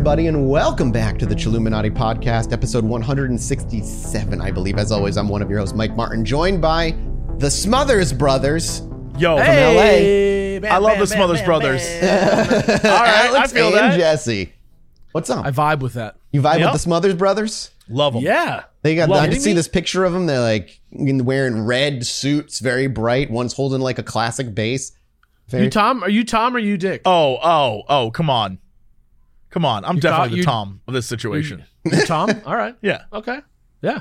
everybody, and welcome back to the Chilluminati Podcast, episode 167, I believe. As always, I'm one of your hosts, Mike Martin, joined by the Smothers Brothers. Yo, From LA. I love the Smothers Brothers. All right, I Alex feel and that. Jesse. What's up? I vibe with that. you vibe with the Smothers Brothers? Love them. Yeah. They got. Love I it. can see this picture of them. They're like wearing red suits, very bright. One's holding like a classic bass. Very, You Tom? Are you Tom or you Dick? Oh, oh, oh, come on. Come on. I'm You definitely the Tom of this situation. Tom? All right. Yeah. Okay. Yeah.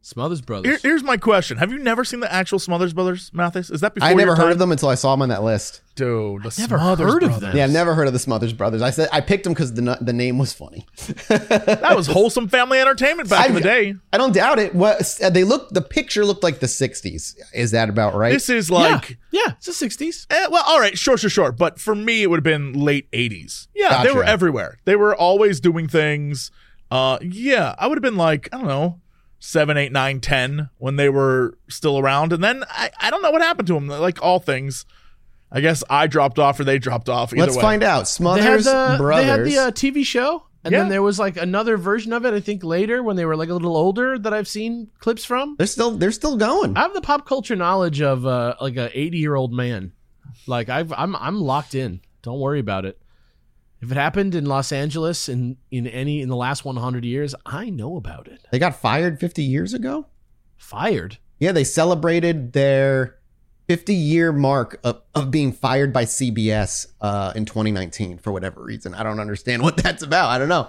Smothers Brothers. Here- here's my question. Have you never seen the actual Smothers Brothers, Mathis? Is that before I never your heard time? of them until I saw them on that list. Dude, the never Smothers heard of them. Yeah, I've never heard of the Smothers Brothers. I said I picked them because the the name was funny. That was wholesome family entertainment back in the day. I don't doubt it. What they look, the picture looked like the '60s. Is that about right? This is like, yeah. yeah. It's the 60s. eh, well, all right, sure, sure, sure. But for me, it would have been late 80s. Yeah, they were everywhere. They were always doing things. Uh, yeah, I would have been like, I don't know, seven, eight, nine, ten when they were still around. And then I, I don't know what happened to them. Like all things, I guess I dropped off or they dropped off. Either Let's way. find out. They had Smothers the Brothers. they had the uh, TV show, and Yeah. then there was like another version of it. I think later when they were like a little older that I've seen clips from. they're still they're still going. I have the pop culture knowledge of uh, like a 80 year old man. Like I've I'm I'm locked in. Don't worry about it. If it happened in Los Angeles in in any in the last 100 years, I know about it. They got fired 50 years ago. Fired. Yeah, they celebrated their 50 year mark of, of being fired by CBS uh, in 2019 for whatever reason. I don't understand what that's about. I don't know.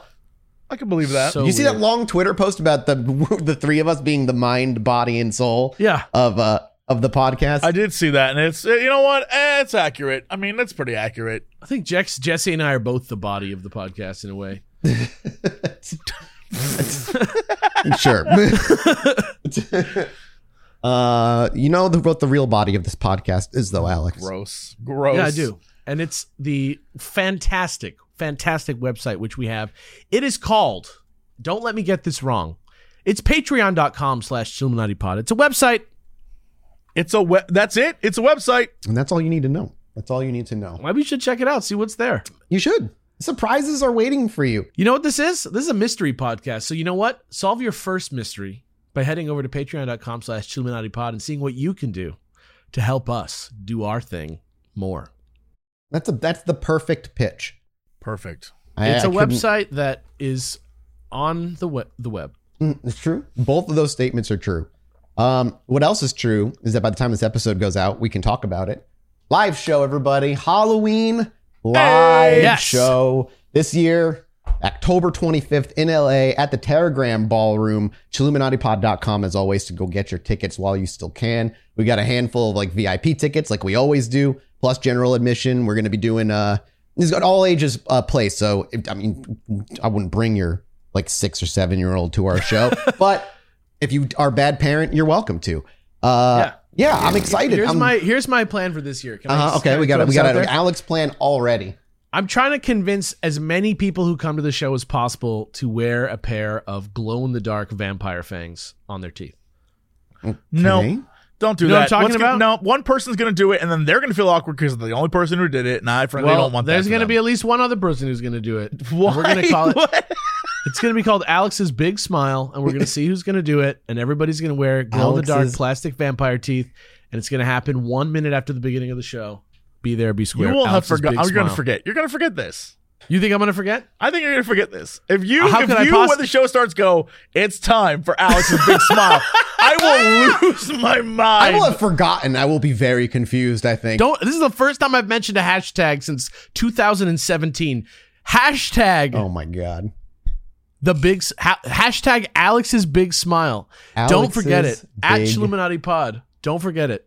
I can believe that. So you see weird. that long Twitter post about the the three of us being the mind, body, and soul Yeah. of uh of the podcast? I did see that, and it's you know what? Eh, it's accurate. I mean, that's pretty accurate. I think Jex, Jesse and I are both the body of the podcast in a way. sure. uh, you know the, what the real body of this podcast is, though, Alex. Gross, gross. Yeah, I do. And it's the fantastic, fantastic website which we have. It is called, don't let me get this wrong. It's patreon.com slash Chilluminati pod. It's a website. It's a we- that's it. It's a website. And that's all you need to know. That's all you need to know. Maybe you should check it out, see what's there. You should. Surprises are waiting for you. You know what this is? This is a mystery podcast. So you know what? Solve your first mystery by heading over to patreon.com slash pod and seeing what you can do to help us do our thing more. That's a that's the perfect pitch. Perfect. I- It's a website that is on the web. The web. Mm, It's true. Both of those statements are true. Um, what else is true is that by the time this episode goes out, we can talk about it. Live show, everybody. Halloween live Hey! Yes. show this year, October 25th in LA at the Teragram Ballroom. Chilluminatipod.com as always to go get your tickets while you still can. We got a handful of like VIP tickets like we always do, plus general admission. We're going to be doing uh this got all ages uh place. So if, I mean I wouldn't bring your like 6 or 7 year old to our show, but if you are a bad parent, you're welcome to. Uh yeah, I'm excited. Here's I'm, my here's my plan for this year. Can uh-huh, okay, we got it. We got out an? Alex plan already. I'm trying to convince as many people who come to the show as possible to wear a pair of glow in the dark vampire fangs on their teeth. No, don't do You know what that. I'm talking What's gonna- about? no, one person's gonna do it, and then they're gonna feel awkward because they're the only person who did it, and I frankly well, don't want there's that. There's going to be at least one other person who's going to do it. Why? We're going to call it. What? It's going to be called Alex's Big Smile, and we're going to see who's going to do it. And everybody's going to wear glow in the dark Alex's- plastic vampire teeth, and it's going to happen one minute after the beginning of the show. Be there, be square. You square. will have Alex's forgot. Big oh, You're gonna Smile. forget. You're gonna forget this. You think I'm going to forget? I think you're gonna forget this. If you, How if could I you, poss- when the show starts, go, it's time for Alex's big smile. I will lose my mind. I will have forgotten. I will be very confused, I think. Don't. This is the first time I've mentioned a hashtag since 2017. Hashtag Oh my god. The big ha- hashtag Alex's big smile. Don't forget it. Alex's At Chilluminati Pod. Don't forget it.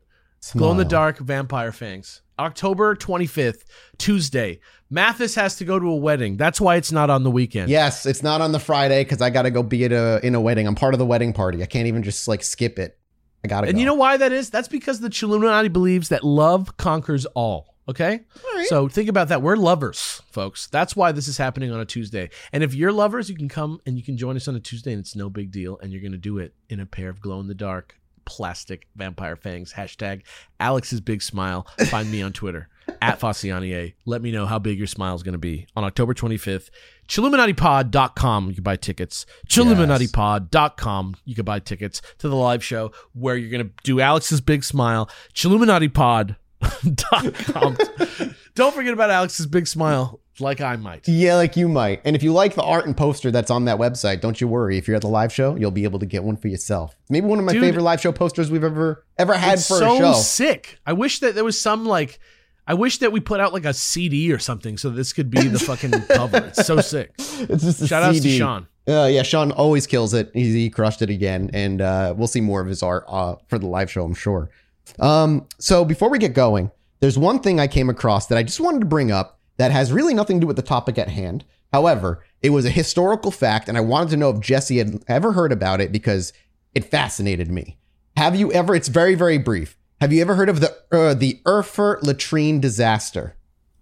Glow in the dark vampire fangs. October 25th, Tuesday. Mathis has to go to a wedding. That's why it's not on the weekend. Yes, it's not on the Friday because I got to go be at a in a wedding. I'm part of the wedding party. I can't even just like skip it. I gotta And go. you know why that is? That's because the Illuminati believes that love conquers all. Okay? right. So think about that. We're lovers, folks. That's why this is happening on a Tuesday. And if you're lovers, you can come and you can join us on a Tuesday, and it's no big deal. And you're going to do it in a pair of glow in the dark plastic vampire fangs. Hashtag Alex's big smile. Find me on Twitter. at Faciane. Let me know how big your smile is going to be on October 25th. ChilluminatiPod.com. You can buy tickets. ChilluminatiPod.com. You can buy tickets to the live show where you're going to do Alex's big smile. ChilluminatiPod.com. Don't forget about Alex's big smile, like I might. Yeah, like you might. And if you like the art and poster that's on that website, don't you worry. If you're at the live show, you'll be able to get one for yourself. Maybe one of my Dude, favorite live show posters we've ever ever had It's for so a show. sick. I wish that there was some like. I wish that we put out like a CD or something so this could be the fucking cover. It's so sick. It's just a Shout out to Sean. Uh, yeah, Sean always kills it. He, he crushed it again, and uh, we'll see more of his art uh, for the live show, I'm sure. Um, so before we get going, there's one thing I came across that I just wanted to bring up that has really nothing to do with the topic at hand. However, it was a historical fact, and I wanted to know if Jesse had ever heard about it because it fascinated me. Have you ever? It's very, very brief. Have you ever heard of the uh, the Erfurt latrine disaster?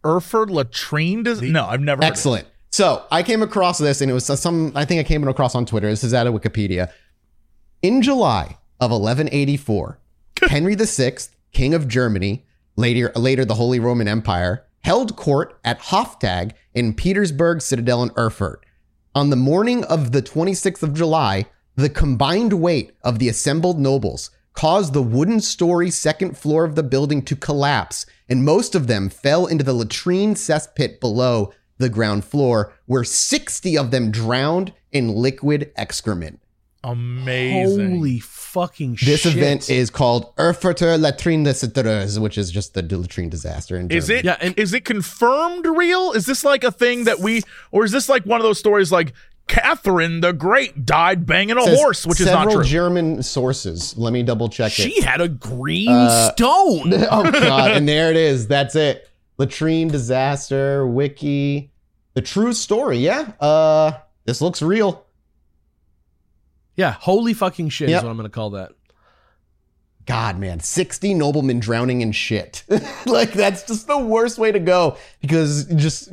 Erfurt latrine does no, I've never. heard of it. Excellent. So I came across this, and it was some. I think I came across on Twitter. This is out of Wikipedia. In July of 1184, Henry VI, King of Germany, later later the Holy Roman Empire, held court at Hoftag in Petersberg Citadel in Erfurt. On the morning of the 26th of July, the combined weight of the assembled nobles caused the wooden story second floor of the building to collapse, and most of them fell into the latrine cesspit below the ground floor, where 60 of them drowned in liquid excrement. Amazing. Holy fucking shit. This event is called Erfurter Latrine Desaströse, which is just the latrine disaster in Germany. Is it? Yeah, and- is it confirmed real? Is this like a thing that we, or is this like one of those stories like Catherine the Great died banging a horse, which is not true. several? German sources. Let me double check it. She had a green Uh, stone. oh god, and there it is. That's it. Latrine disaster wiki. The true story. Yeah. Uh this looks real. Yeah, holy fucking shit Yep. is what I'm going to call that. God, man, 60 noblemen drowning in shit. like that's just the worst way to go because just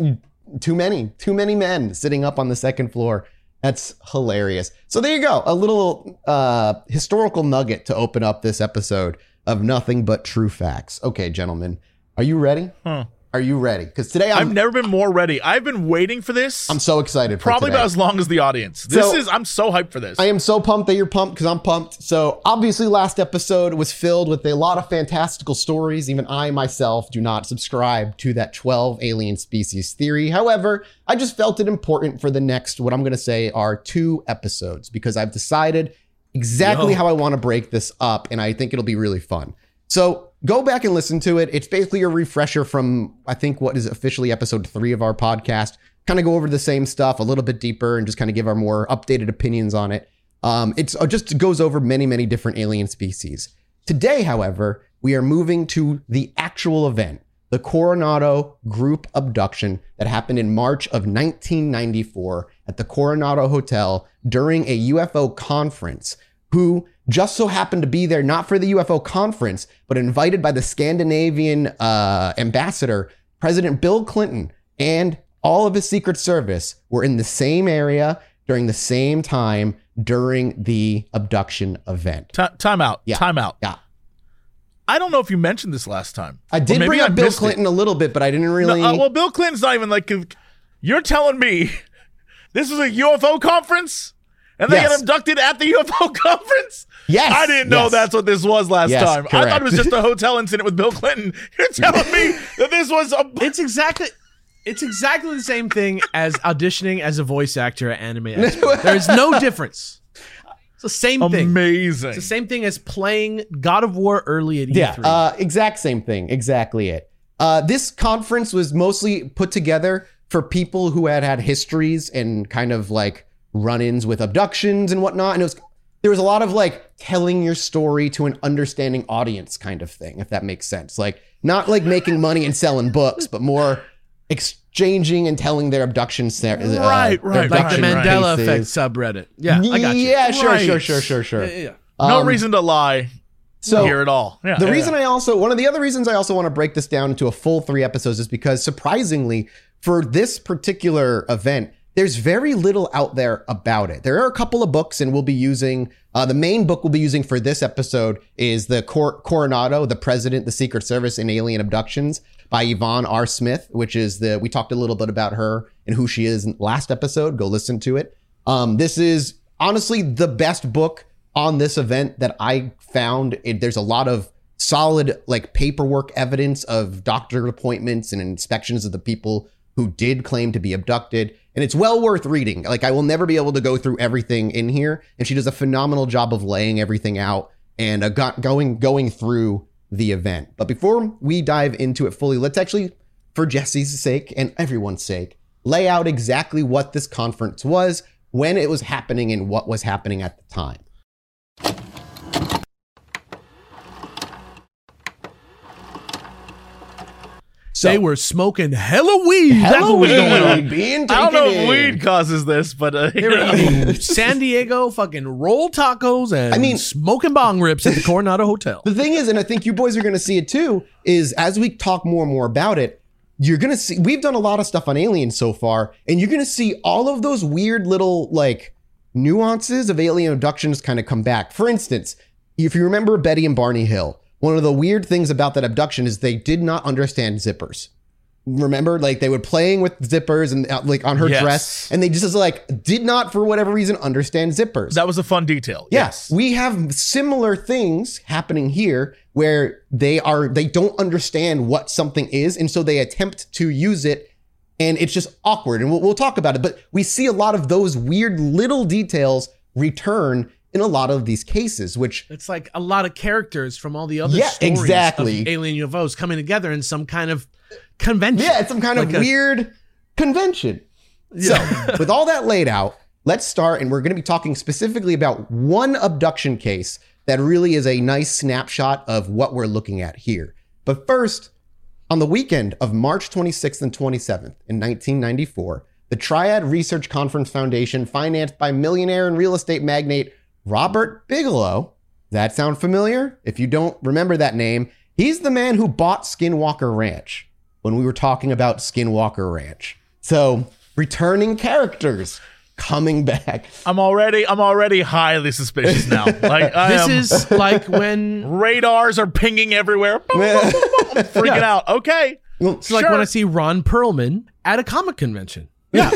too many, too many men sitting up on the second floor. That's hilarious. So there you go. A little uh historical nugget to open up this episode of nothing but true facts. Okay, gentlemen. Are you ready? Huh. Are you ready? Cuz today I'm I've never been more ready. I've been waiting for this I'm so excited for probably today. about as long as the audience. This So- is I'm so hyped for this. I am so pumped that you're pumped because I'm pumped. So, obviously, last episode was filled with a lot of fantastical stories. Even I myself do not subscribe to that 12 alien species theory. However, I just felt it important for the next, what I'm going to say are two episodes because I've decided exactly Yo. how I want to break this up, and I think it'll be really fun. So, go back and listen to it. It's basically a refresher from, I think, what is officially episode three of our podcast. Kind of go over the same stuff a little bit deeper and just kind of give our more updated opinions on it. Um, it just goes over many, many different alien species. Today, however, we are moving to the actual event, the Coronado group abduction that happened in March of 1994 at the Coronado Hotel during a UFO conference. Who just so happened to be there not for the UFO conference, but invited by the Scandinavian uh, ambassador, President Bill Clinton, and all of his Secret Service were in the same area during the same time during the abduction event. Ti- time out. Yeah. Time out. Yeah. I don't know if you mentioned this last time. I did bring I up Bill missed it. Clinton a little bit, but I didn't No, really. uh, well, Bill Clinton's not even like. You're telling me this was a UFO conference, and they Yes. got abducted at the UFO conference. yes, I didn't know yes. that's what this was last Yes, time. I thought it was just a hotel incident with Bill Clinton. You're telling me that this was a. It's exactly it's exactly the same thing as auditioning as a voice actor at Anime There is no difference. It's the same thing. Amazing. It's the same thing as playing God of War early at E Yeah, E3. uh, exact same thing. Exactly it. Uh, this conference was mostly put together for people who had had histories and kind of like run-ins with abductions and whatnot. And it was there was a lot of like telling your story to an understanding audience kind of thing, if that makes sense. Like not like making money and selling books, but more exchanging and telling their abduction ser- uh, Right, their right, like the abduction Mandela cases. Effect subreddit. Yeah, I got you. Yeah, sure, Right. sure, sure, sure, sure. Yeah, yeah, yeah. no Um, reason to lie So here at all. Yeah, the yeah, reason yeah. I also one of the other reasons I also want to break this down into a full three episodes is because surprisingly for this particular event, there's very little out there about it. There are a couple of books, and we'll be using uh, the main book we'll be using for this episode is the Cor- Coronado, the President, the Secret Service, and Alien Abductions. by Yvonne R. Smith, which is the we talked a little bit about her and who she is in last episode. Go listen to it. Um, this is honestly the best book on this event that I found. It, there's a lot of solid like paperwork evidence of doctor appointments and inspections of the people who did claim to be abducted. And it's well worth reading. Like I will never be able to go through everything in here. And she does a phenomenal job of laying everything out and uh, got, going going through the event. But before we dive into it fully, let's actually, for Jesse's sake and everyone's sake, lay out exactly what this conference was, when it was happening, and what was happening at the time. So, they were smoking hella weed. That's what was going on. Being I don't know if weed causes this, but uh, They were eating San Diego fucking roll tacos and I mean- smoking bong rips at the Coronado Hotel. The thing is, and I think you boys are going to see it too, is as we talk more and more about it, you're going to see, we've done a lot of stuff on aliens so far, and you're going to see all of those weird little like nuances of alien abductions kind of come back. For instance, if you remember Betty and Barney Hill, one of the weird things about that abduction is they did not understand zippers. Remember, like they were playing with zippers and uh, like on her Yes. dress, and they just like did not, for whatever reason, understand zippers. that was a fun detail. Yes. We have similar things happening here where they are they don't understand what something is and so they attempt to use it and it's just awkward and we'll, we'll talk about it but we see a lot of those weird little details return in a lot of these cases which It's like a lot of characters from all the other Yeah, stories exactly. of alien UFOs coming together in some kind of convention. yeah it's some kind of a- weird convention so with all that laid out let's start and we're going to be talking specifically about one abduction case that really is a nice snapshot of what we're looking at here but first On the weekend of March 26th and 27th in 1994, the Triad Research Conference Foundation, financed by millionaire and real estate magnate Robert Bigelow, that sound familiar? If you don't remember that name, he's the man who bought Skinwalker Ranch when we were talking about Skinwalker Ranch. So, returning characters coming back. I'm already I'm already highly suspicious now. Like I This am, is like when radars are pinging everywhere. I'm freaking out. Okay. it's like when I see Ron Perlman at a comic convention. Yeah.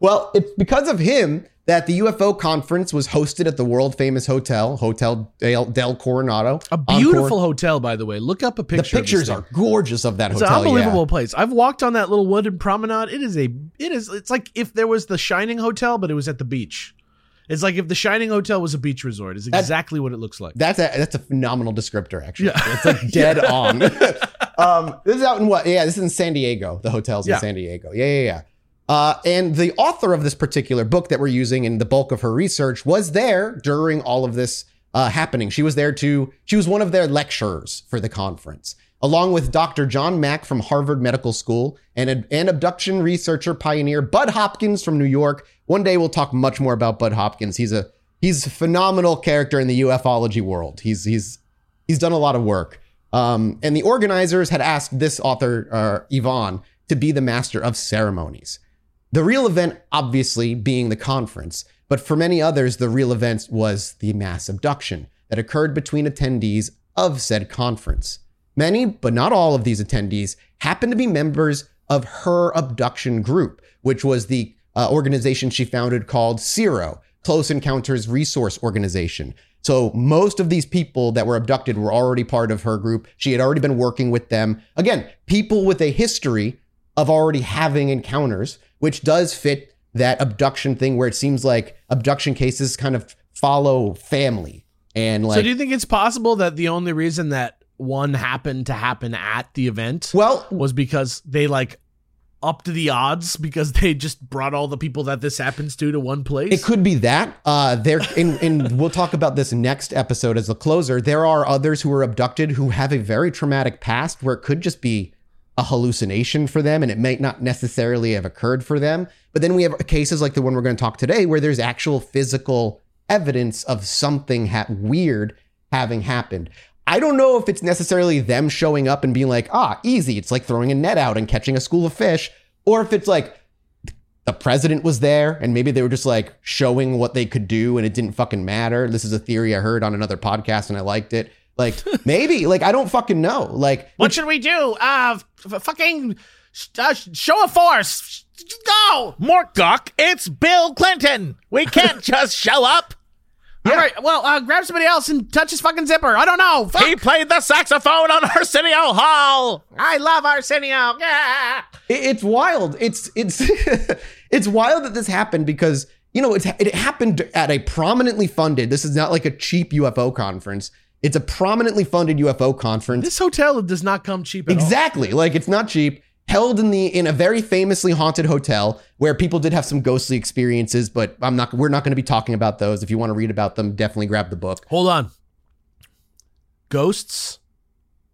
Well, it's because of him that the UFO conference was hosted at the world famous hotel, Hotel Del, Del Coronado. A beautiful Cor- hotel, by the way. Look up a the picture. of this pictures are gorgeous of that It's hotel. It's an unbelievable yeah. place. I've walked on that little wooden promenade. It is a it is it's like if there was the Shining Hotel, but it was at the beach. It's like if the Shining Hotel was a beach resort. It's exactly what it looks like. That's a that's a phenomenal descriptor, actually. Yeah. It's like dead on. um, this is out in what? Yeah, this is in San Diego. The hotel's Yeah. in San Diego. Yeah, yeah, yeah. Uh, and the author of this particular book that we're using in the bulk of her research was there during all of this uh, happening. She was there to, she was one of their lecturers for the conference, along with Dr. John Mack from Harvard Medical School and an abduction researcher pioneer Bud Hopkins from New York. One day we'll talk much more about Bud Hopkins. He's a he's a phenomenal character in the ufology world. He's he's he's done a lot of work. Um, and the organizers had asked this author, uh, Yvonne, to be the master of ceremonies. The real event, obviously, being the conference, but for many others, the real event was the mass abduction that occurred between attendees of said conference. Many, but not all of these attendees, happened to be members of her abduction group, which was the uh, organization she founded called CERO, Close Encounters Resource Organization. So most of these people that were abducted were already part of her group. She had already been working with them. Again, people with a history of already having encounters, which does fit that abduction thing where it seems like abduction cases kind of follow family. And like, so do you think it's possible that the only reason that one happened to happen at the event well, was because they like upped the odds because they just brought all the people that this happens to to one place? It could be that. Uh, there, and, and we'll talk about this next episode as the closer. There are others who were abducted who have a very traumatic past where it could just be a hallucination for them and it might not necessarily have occurred for them. But then we have cases like the one we're going to talk today where there's actual physical evidence of something ha- weird having happened. I don't know if it's necessarily them showing up and being like, ah, easy. It's like throwing a net out and catching a school of fish. Or if it's like, the president was there and maybe they were just like showing what they could do and it didn't fucking matter. This is a theory I heard on another podcast and I liked it. Like maybe, like I don't fucking know. Like What should we do? Uh, f- fucking uh, show of force. Go. Mortgok, it's Bill Clinton. We can't just show up. All right. Well, uh, grab somebody else and touch his fucking zipper. I don't know. Fuck. He played the saxophone on Arsenio Hall. I love Arsenio. Yeah. It- it's wild. It's it's it's wild that this happened because you know it's it happened at a prominently funded. This is not like a cheap UFO conference. It's a prominently funded UFO conference. This hotel does not come cheap at all. Exactly. Like it's not cheap. Held in the in a very famously haunted hotel where people did have some ghostly experiences, but I'm not. We're not going to be talking about those. If you want to read about them, definitely grab the book. Hold on. Ghosts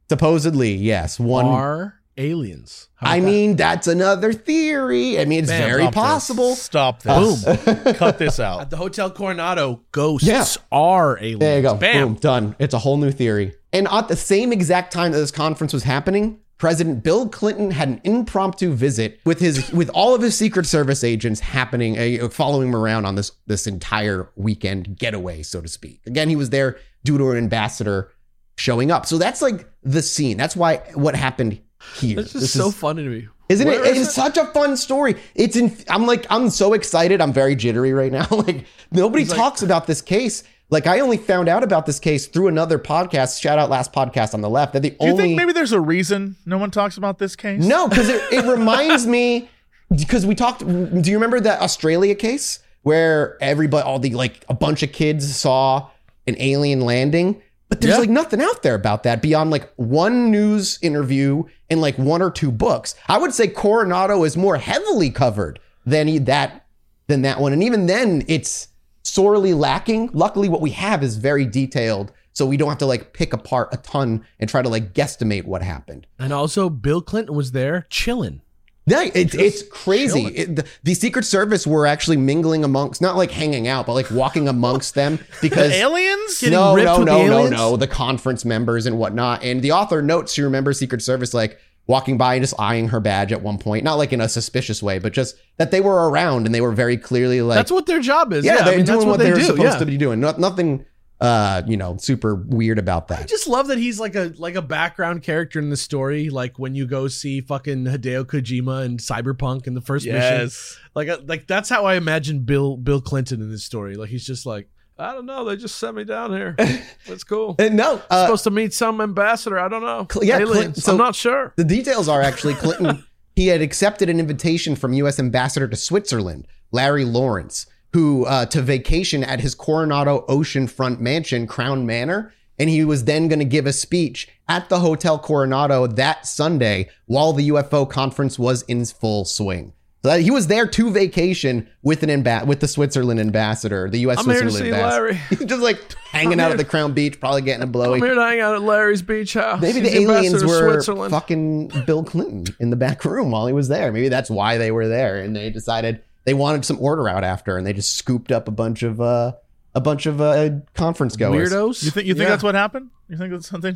Supposedly, yes. One. are aliens. I that? mean, that's another theory. I mean, it's Bam. very Stop this. possible. Stop this. Boom. Cut this out. at the Hotel Coronado, ghosts Yeah. are aliens. There you go. Bam. Boom. Done. It's a whole new theory. And at the same exact time that this conference was happening, President Bill Clinton had an impromptu visit with his with all of his Secret Service agents happening, uh, following him around on this this entire weekend getaway, so to speak. Again, he was there due to an ambassador showing up. So that's like the scene. That's why what happened here. That's just This so is- funny to me. isn't Where it? is It's such a fun story. It's in. I'm like, I'm so excited. I'm very jittery right now. like nobody talks about this case. Like I only found out about this case through another podcast. Shout out last podcast on the left. That the only Do you think maybe there's a reason no one talks about this case? no, because it, it reminds me because we talked. Do you remember that Australia case where everybody, all the like a bunch of kids saw an alien landing? But there's Yeah. like nothing out there about that beyond like one news interview and like one or two books. I would say Coronado is more heavily covered than that than that one, and even then, it's sorely lacking. Luckily, what we have is very detailed, so we don't have to like pick apart a ton and try to like guesstimate what happened. And also, Bill Clinton was there chilling. Yeah, it's it's crazy. It, the, the Secret Service were actually mingling amongst, not like hanging out, but like walking amongst them because Aliens? Getting no, no, no, the no, no, the conference members and whatnot. And the author notes, you remember Secret Service like walking by and just eyeing her badge at one point, not like in a suspicious way, but just that they were around and they were very clearly like, That's what their job is. yeah, Yeah, they're I mean, doing that's what, what they they're do. supposed yeah. to be doing. No, nothing, uh, you know, super weird about that. I just love that he's like a like a background character in the story. Like when you go see fucking Hideo Kojima and Cyberpunk in the first mission. Yes. Like uh, like that's how I imagine Bill Bill Clinton in this story. Like he's just like I don't know. They just sent me down here. That's cool. And no, uh, Supposed to meet some ambassador. I don't know. Cl- yeah, Aliens. Clint- so- I'm not sure. The details are actually Clinton. he had accepted an invitation from U.S. Ambassador to Switzerland, Larry Lawrence, who uh, to vacation at his Coronado oceanfront mansion, Crown Manor, and he was then going to give a speech at the Hotel Coronado that Sunday while the UFO conference was in full swing. So that- he was there to vacation with an amb- with the Switzerland ambassador, the U.S. I'm here to see ambassador. Larry. Just like hanging out at the Crown Beach, probably getting a blowy. I'm here to hang out at Larry's beach house. Maybe He's the aliens were Switzerland. fucking Bill Clinton in the back room while he was there. Maybe that's why they were there, and they decided they wanted some order out after, and they just scooped up a bunch of uh, a bunch of uh, conference goers. Weirdos. You think you think Yeah. that's what happened? You think that's something?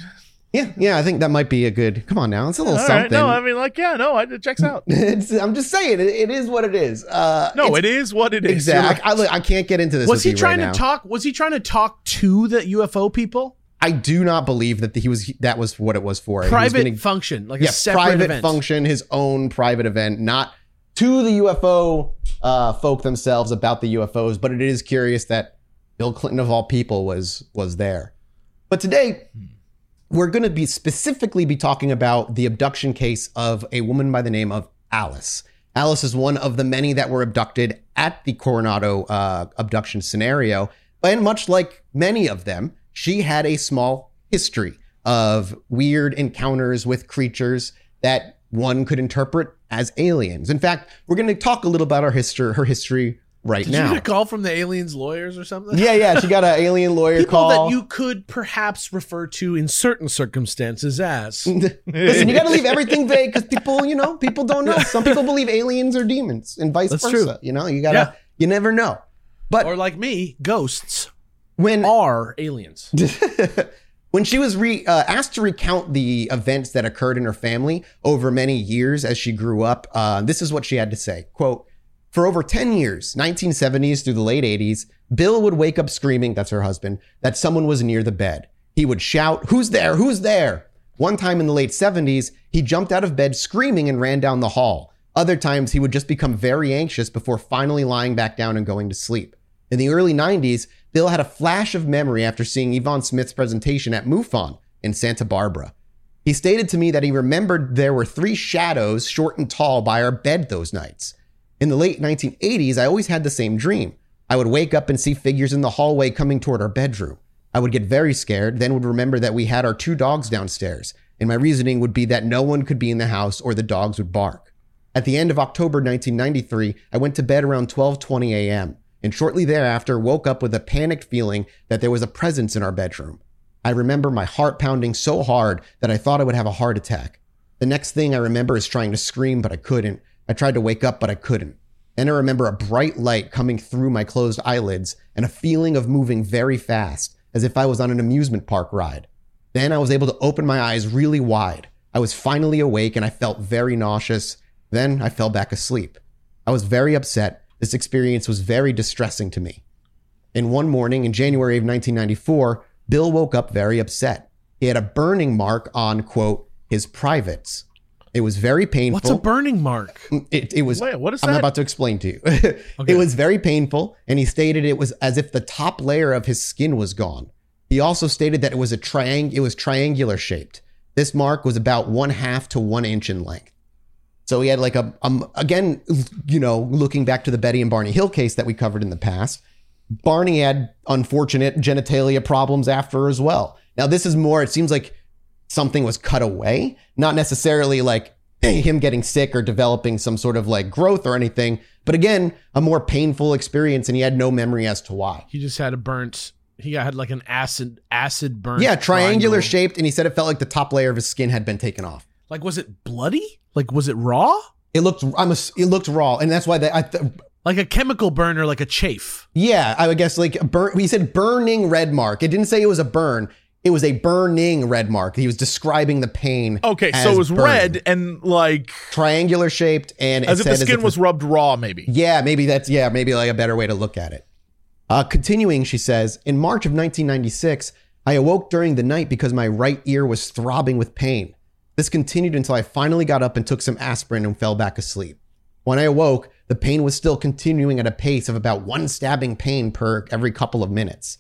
Yeah, yeah, I think that might be a good. Come on now, it's a little All something. right. No, I mean, like, yeah, no, it checks out. it's, I'm just saying, it, it is what it is. Uh, No, it's- what it is. Exactly. right. I, look, I can't get into this. Was with he you trying right to now. talk? Was he trying to talk to the UFO people? I do not believe that he was. That was what it was for. He was Private gonna- function, like yeah, a separate private event. function, his own private event, not to the UFO uh, folk themselves about the UFOs. But it is curious that Bill Clinton of all people was was there. But today we're going to be specifically be talking about the abduction case of a woman by the name of Alice. Alice is one of the many that were abducted at the Coronado uh, abduction scenario, and much like many of them, she had a small history of weird encounters with creatures that one could interpret as aliens. In fact, we're going to talk a little about our history, her history right Did now. you get a call from the aliens' lawyers or something? yeah, yeah, she got an alien lawyer People call. that you could perhaps refer to in certain circumstances as. Listen, you got to leave everything vague because people, you know, people don't know. Some people believe aliens are demons, and vice That's versa. true. You know, you gotta, Yeah. you never know. But or like me, ghosts when are aliens. when she was re, uh, asked to recount the events that occurred in her family over many years as she grew up, uh, this is what she had to say: "Quote." For over 10 years, 1970s through the late 80s, Bill would wake up screaming, that's her husband, that someone was near the bed. He would shout, Who's there? Who's there? One time in the late 70s, he jumped out of bed screaming and ran down the hall. Other times, he would just become very anxious before finally lying back down and going to sleep. In the early 90s, Bill had a flash of memory after seeing Yvonne Smith's presentation at MUFON in Santa Barbara. He stated to me that he remembered there were three shadows, short and tall, by our bed those nights. In the late 1980s, I always had the same dream. I would wake up and see figures in the hallway coming toward our bedroom. I would get very scared, then would remember that we had our two dogs downstairs, and my reasoning would be that no one could be in the house or the dogs would bark. At the end of October 1993, I went to bed around 12:20 a.m. and shortly thereafter woke up with a panicked feeling that there was a presence in our bedroom. I remember my heart pounding so hard that I thought I would have a heart attack. The next thing I remember is trying to scream, but I couldn't. I tried to wake up, but I couldn't. Then I remember a bright light coming through my closed eyelids and a feeling of moving very fast, as if I was on an amusement park ride. Then I was able to open my eyes really wide. I was finally awake and I felt very nauseous. Then I fell back asleep. I was very upset. This experience was very distressing to me. In one morning in January of 1994, Bill woke up very upset. He had a burning mark on, quote, his privates. It was very painful. What's a burning mark? Mm, it, it was. Wait, what is I'm that? about to explain to you. It was very painful, and he stated it was as if the top layer of his skin was gone. He also stated that it was a triang- It was triangular shaped. This mark was about one half to one inch in length. So he had like a um again, you know, looking back to the Betty and Barney Hill case that we covered in the past. Barney had unfortunate genitalia problems after as well. Now this is more. It seems like something was cut away, not necessarily like him getting sick or developing some sort of like growth or anything, but again, a more painful experience and he had no memory as to why. He just had a burnt. He had like an acid acid burn. Yeah, triangular triangle. shaped and he said it felt like the top layer of his skin had been taken off. Like was it bloody? Like was it raw? It looked I'm a, it looked raw and that's why they I th- Like a chemical burn or like a chafe? yeah, I would guess like a burn he said burning red mark. It didn't say it was a burn. It was a burning red mark. He was describing the pain. Okay, so it was burning. red and like triangular shaped and it as if the said skin it was rubbed raw, maybe. Yeah, maybe that's yeah, maybe like a better way to look at it. Uh, continuing, she says, in March of 1996, I awoke during the night because my right ear was throbbing with pain. This continued until I finally got up and took some aspirin and fell back asleep. When I awoke, the pain was still continuing at a pace of about one stabbing pain per every couple of minutes.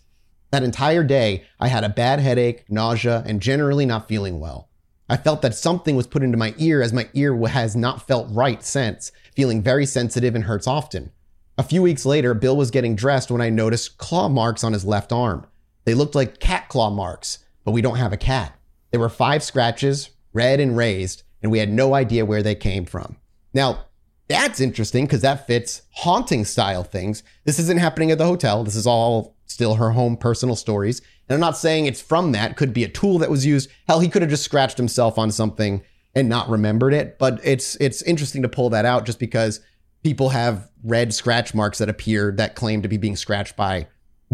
That entire day, I had a bad headache, nausea, and generally not feeling well. I felt that something was put into my ear as my ear has not felt right since, feeling very sensitive and hurts often. A few weeks later, Bill was getting dressed when I noticed claw marks on his left arm. They looked like cat claw marks, but we don't have a cat. There were five scratches, red and raised, and we had no idea where they came from. Now, that's interesting because that fits haunting style things. This isn't happening at the hotel. This is all still her home personal stories. And I'm not saying it's from that. Could be a tool that was used. Hell, he could have just scratched himself on something and not remembered it. But it's it's interesting to pull that out just because people have red scratch marks that appear that claim to be being scratched by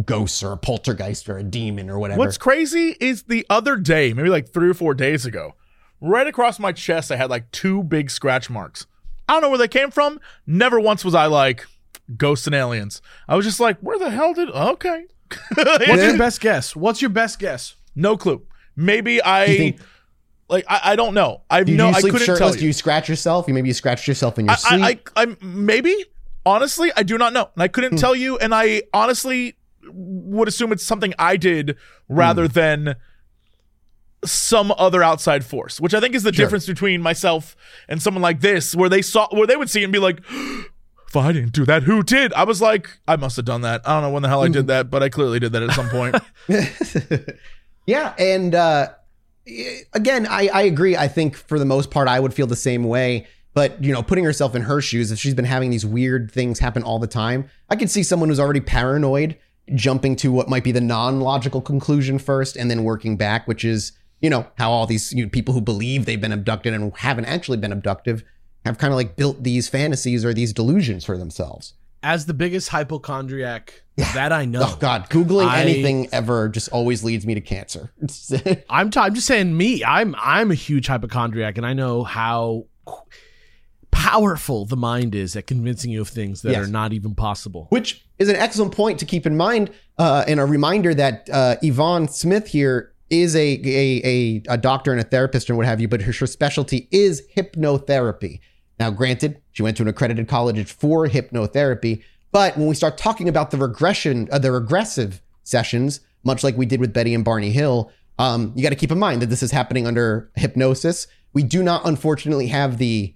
ghosts or a poltergeist or a demon or whatever. What's crazy is the other day, maybe like three or four days ago, right across my chest, I had like two big scratch marks. I don't know where they came from. Never once was I like ghosts and aliens. I was just like, where the hell did? Okay, What's your best guess? What's your best guess? no clue. Maybe I think- like I, I don't know. I do you, no, do you I sleep couldn't shirtless? tell Do you. you scratch yourself? You maybe you scratched yourself in your sleep. I, I, I, maybe honestly, I do not know, and I couldn't Hmm. tell you. And I honestly would assume it's something I did rather Hmm. than some other outside force, which I think is the Sure. difference between myself and someone like this, where they saw, where they would see and be like. If I didn't do that, who did? I was like, I must have done that. I don't know when the hell I did that, but I clearly did that at some point. yeah, and uh, again, I, I agree. I think for the most part, I would feel the same way. But you know, putting herself in her shoes, if she's been having these weird things happen all the time, I could see someone who's already paranoid jumping to what might be the non-logical conclusion first, and then working back, which is you know how all these you know, people who believe they've been abducted and haven't actually been abducted have kind of like built these fantasies or these delusions for themselves. As the biggest hypochondriac that I know, Oh God, googling I- anything ever just always leads me to cancer. I'm t- I'm just saying me. I'm I'm a huge hypochondriac, and I know how powerful the mind is at convincing you of things that Yes. are not even possible. Which is an excellent point to keep in mind, uh, and a reminder that uh, Yvonne Smith here is a, a a a doctor and a therapist and what have you, but her, specialty is hypnotherapy. Now, granted, she went to an accredited college for hypnotherapy, but when we start talking about the regression, uh, the regressive sessions, much like we did with Betty and Barney Hill, um, you got to keep in mind that this is happening under hypnosis. We do not, unfortunately, have the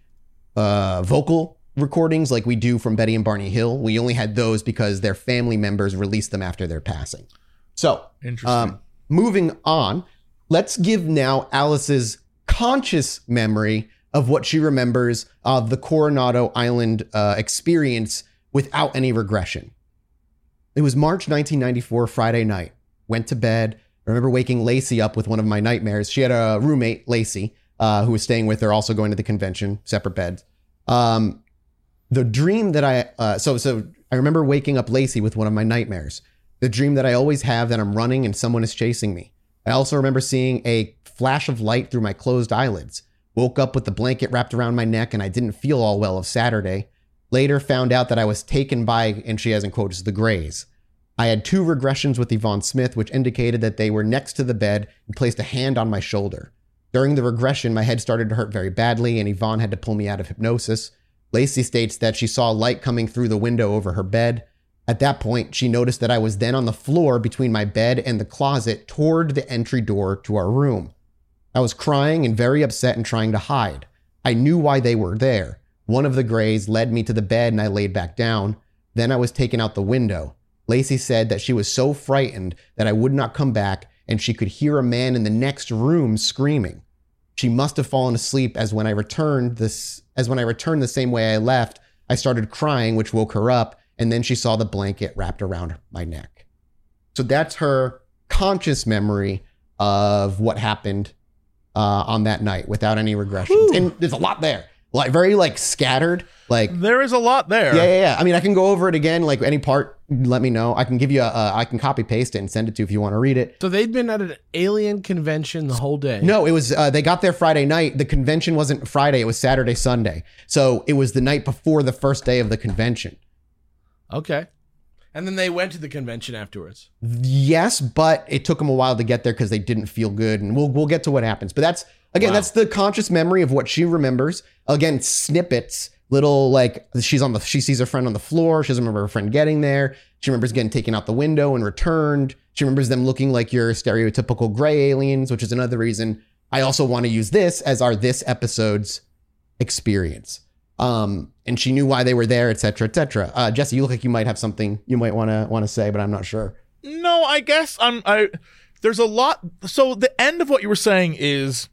uh, vocal recordings like we do from Betty and Barney Hill. We only had those because their family members released them after their passing. So, Interesting. um, moving on, let's give now Alice's conscious memory of what she remembers of the Coronado Island uh, experience without any regression. It was March 1994, Friday night. Went to bed. I remember waking Lacey up with one of my nightmares. She had a roommate, Lacey, uh, who was staying with her, also going to the convention, separate beds. Um, the dream that I uh, so so I remember waking up Lacey with one of my nightmares. The dream that I always have that I'm running and someone is chasing me. I also remember seeing a flash of light through my closed eyelids. Woke up with the blanket wrapped around my neck and I didn't feel all well of Saturday. Later found out that I was taken by, and she has in quotes, the Greys. I had two regressions with Yvonne Smith, which indicated that they were next to the bed and placed a hand on my shoulder. During the regression, my head started to hurt very badly, and Yvonne had to pull me out of hypnosis. Lacey states that she saw light coming through the window over her bed. At that point, she noticed that I was then on the floor between my bed and the closet toward the entry door to our room. I was crying and very upset and trying to hide. I knew why they were there. One of the Greys led me to the bed and I laid back down. Then I was taken out the window. Lacey said that she was so frightened that I would not come back and she could hear a man in the next room screaming. She must have fallen asleep as when I returned this as when I returned the same way I left, I started crying, which woke her up, and then she saw the blanket wrapped around my neck. So that's her conscious memory of what happened uh, on that night without any regressions. And there's a lot there. Like very like scattered. Like there is a lot there. yeah, yeah, yeah. I mean, I can go over it again. Like any part, let me know. I can give you a, a I can copy paste it and send it to you if you want to read it. So they'd been at an alien convention the whole day. No, it was uh, they got there Friday night. The convention wasn't Friday; it was Saturday, Sunday. So it was the night before the first day of the convention. Okay. And then they went to the convention afterwards. Yes, but it took them a while to get there because they didn't feel good, and we'll we'll get to what happens. But that's again, Wow. that's the conscious memory of what she remembers. Again, snippets, little like she's on the she sees her friend on the floor. She doesn't remember her friend getting there. She remembers getting taken out the window and returned. She remembers them looking like your stereotypical gray aliens, which is another reason I also want to use this as our this episode's experience. Um, and she knew why they were there, et cetera, et cetera. Uh, Jesse, you look like you might have something you might want to want to say, but I'm not sure. No, I guess I'm. I there's a lot. So the end of what you were saying is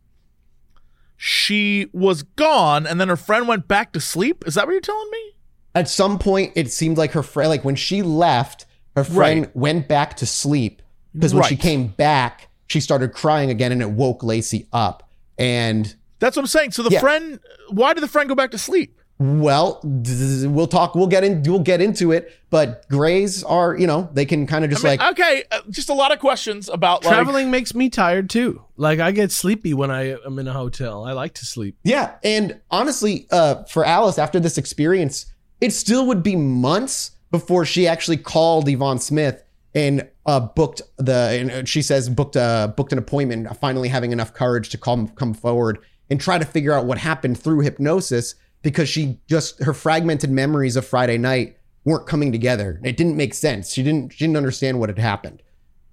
she was gone, and then her friend went back to sleep. Is that what you're telling me? At some point, it seemed like her friend, like when she left, her friend Right. went back to sleep because when she came back, she started crying again, and it woke Lacey up. And That's what I'm saying. So the Yeah. friend, why did the friend go back to sleep? Well, we'll talk. We'll get in. We'll get into it. But Grays are, you know, they can kind of just I mean, like okay, uh, just a lot of questions about like, Traveling makes me tired too. Like I get sleepy when I am in a hotel. I like to sleep. Yeah, and honestly, uh, for Alice, after this experience, it still would be months before she actually called Yvonne Smith and uh, booked the. And she says booked a booked an appointment. Finally, having enough courage to come come forward and try to figure out what happened through hypnosis because she just her fragmented memories of Friday night weren't coming together. It didn't make sense. She didn't she didn't understand what had happened.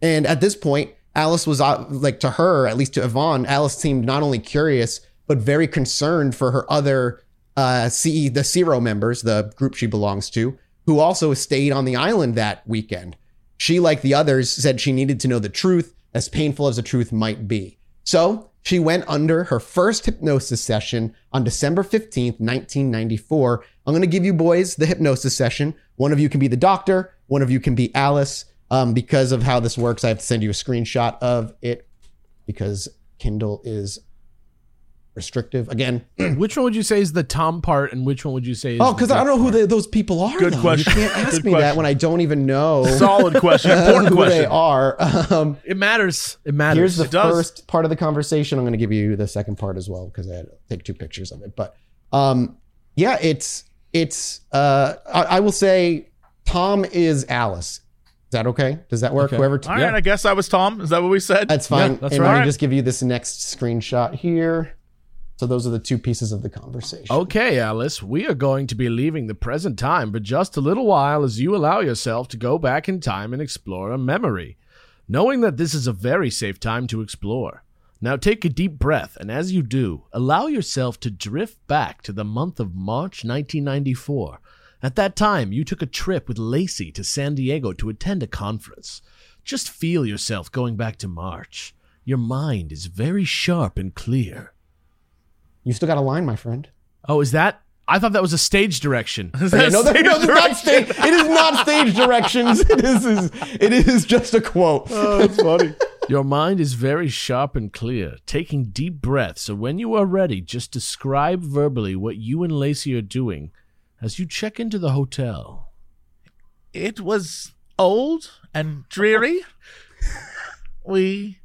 And at this point, Alice was uh, like to her, at least to Yvonne, Alice seemed not only curious but very concerned for her other uh, CE, the CERO members, the group she belongs to, who also stayed on the island that weekend. She, like the others, said she needed to know the truth, as painful as the truth might be. So she went under her first hypnosis session on December 15th, 1994. I'm going to give you boys the hypnosis session. One of you can be the doctor, one of you can be Alice. Um, because of how this works, I have to send you a screenshot of it because Kindle is restrictive. Again, which one would you say is the Tom part, and which one would you say? Is oh, because I don't know Dick who part? they, those people are. Good though. question. You can't ask Good me that when I don't even know solid question, important who question. they are. Um, It matters. It matters. Here's the It does. first part of the conversation. I'm going to give you the second part as well because I had to take two pictures of it. But um, yeah, it's it's. Uh, I, I will say Tom is Alice. Is that okay? Does that work? Okay. Whoever. All right, Yeah. I guess I was Tom. Is that what we said? That's fine. Yeah, that's and right. let me just give you this next screenshot here. So those are the two pieces of the conversation. Okay, Alice, we are going to be leaving the present time for just a little while as you allow yourself to go back in time and explore a memory, knowing that this is a very safe time to explore. Now take a deep breath, and as you do, allow yourself to drift back to the month of March 1994. At that time, you took a trip with Lacey to San Diego to attend a conference. Just feel yourself going back to March. Your mind is very sharp and clear. You still got a line, my friend. Oh, is that? I thought that was a stage direction. Is Yeah, that no, stage no, it's not stage. It is not stage directions. It is, is. It is just a quote. Oh, that's funny. Your mind is very sharp and clear, taking deep breaths. So when you are ready, just describe verbally what you and Lacey are doing as you check into the hotel. It was old and dreary. we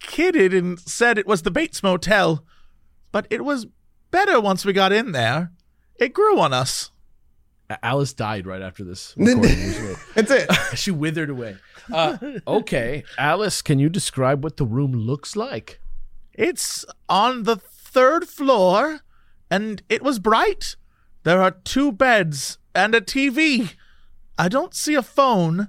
kidded and said it was the Bates Motel, but it was better once we got in there. It grew on us. Alice died right after this. recording was over. That's it. she withered away. Uh, okay, Alice, can you describe what the room looks like? It's on the third floor, and it was bright. There are two beds and a TV. I don't see a phone.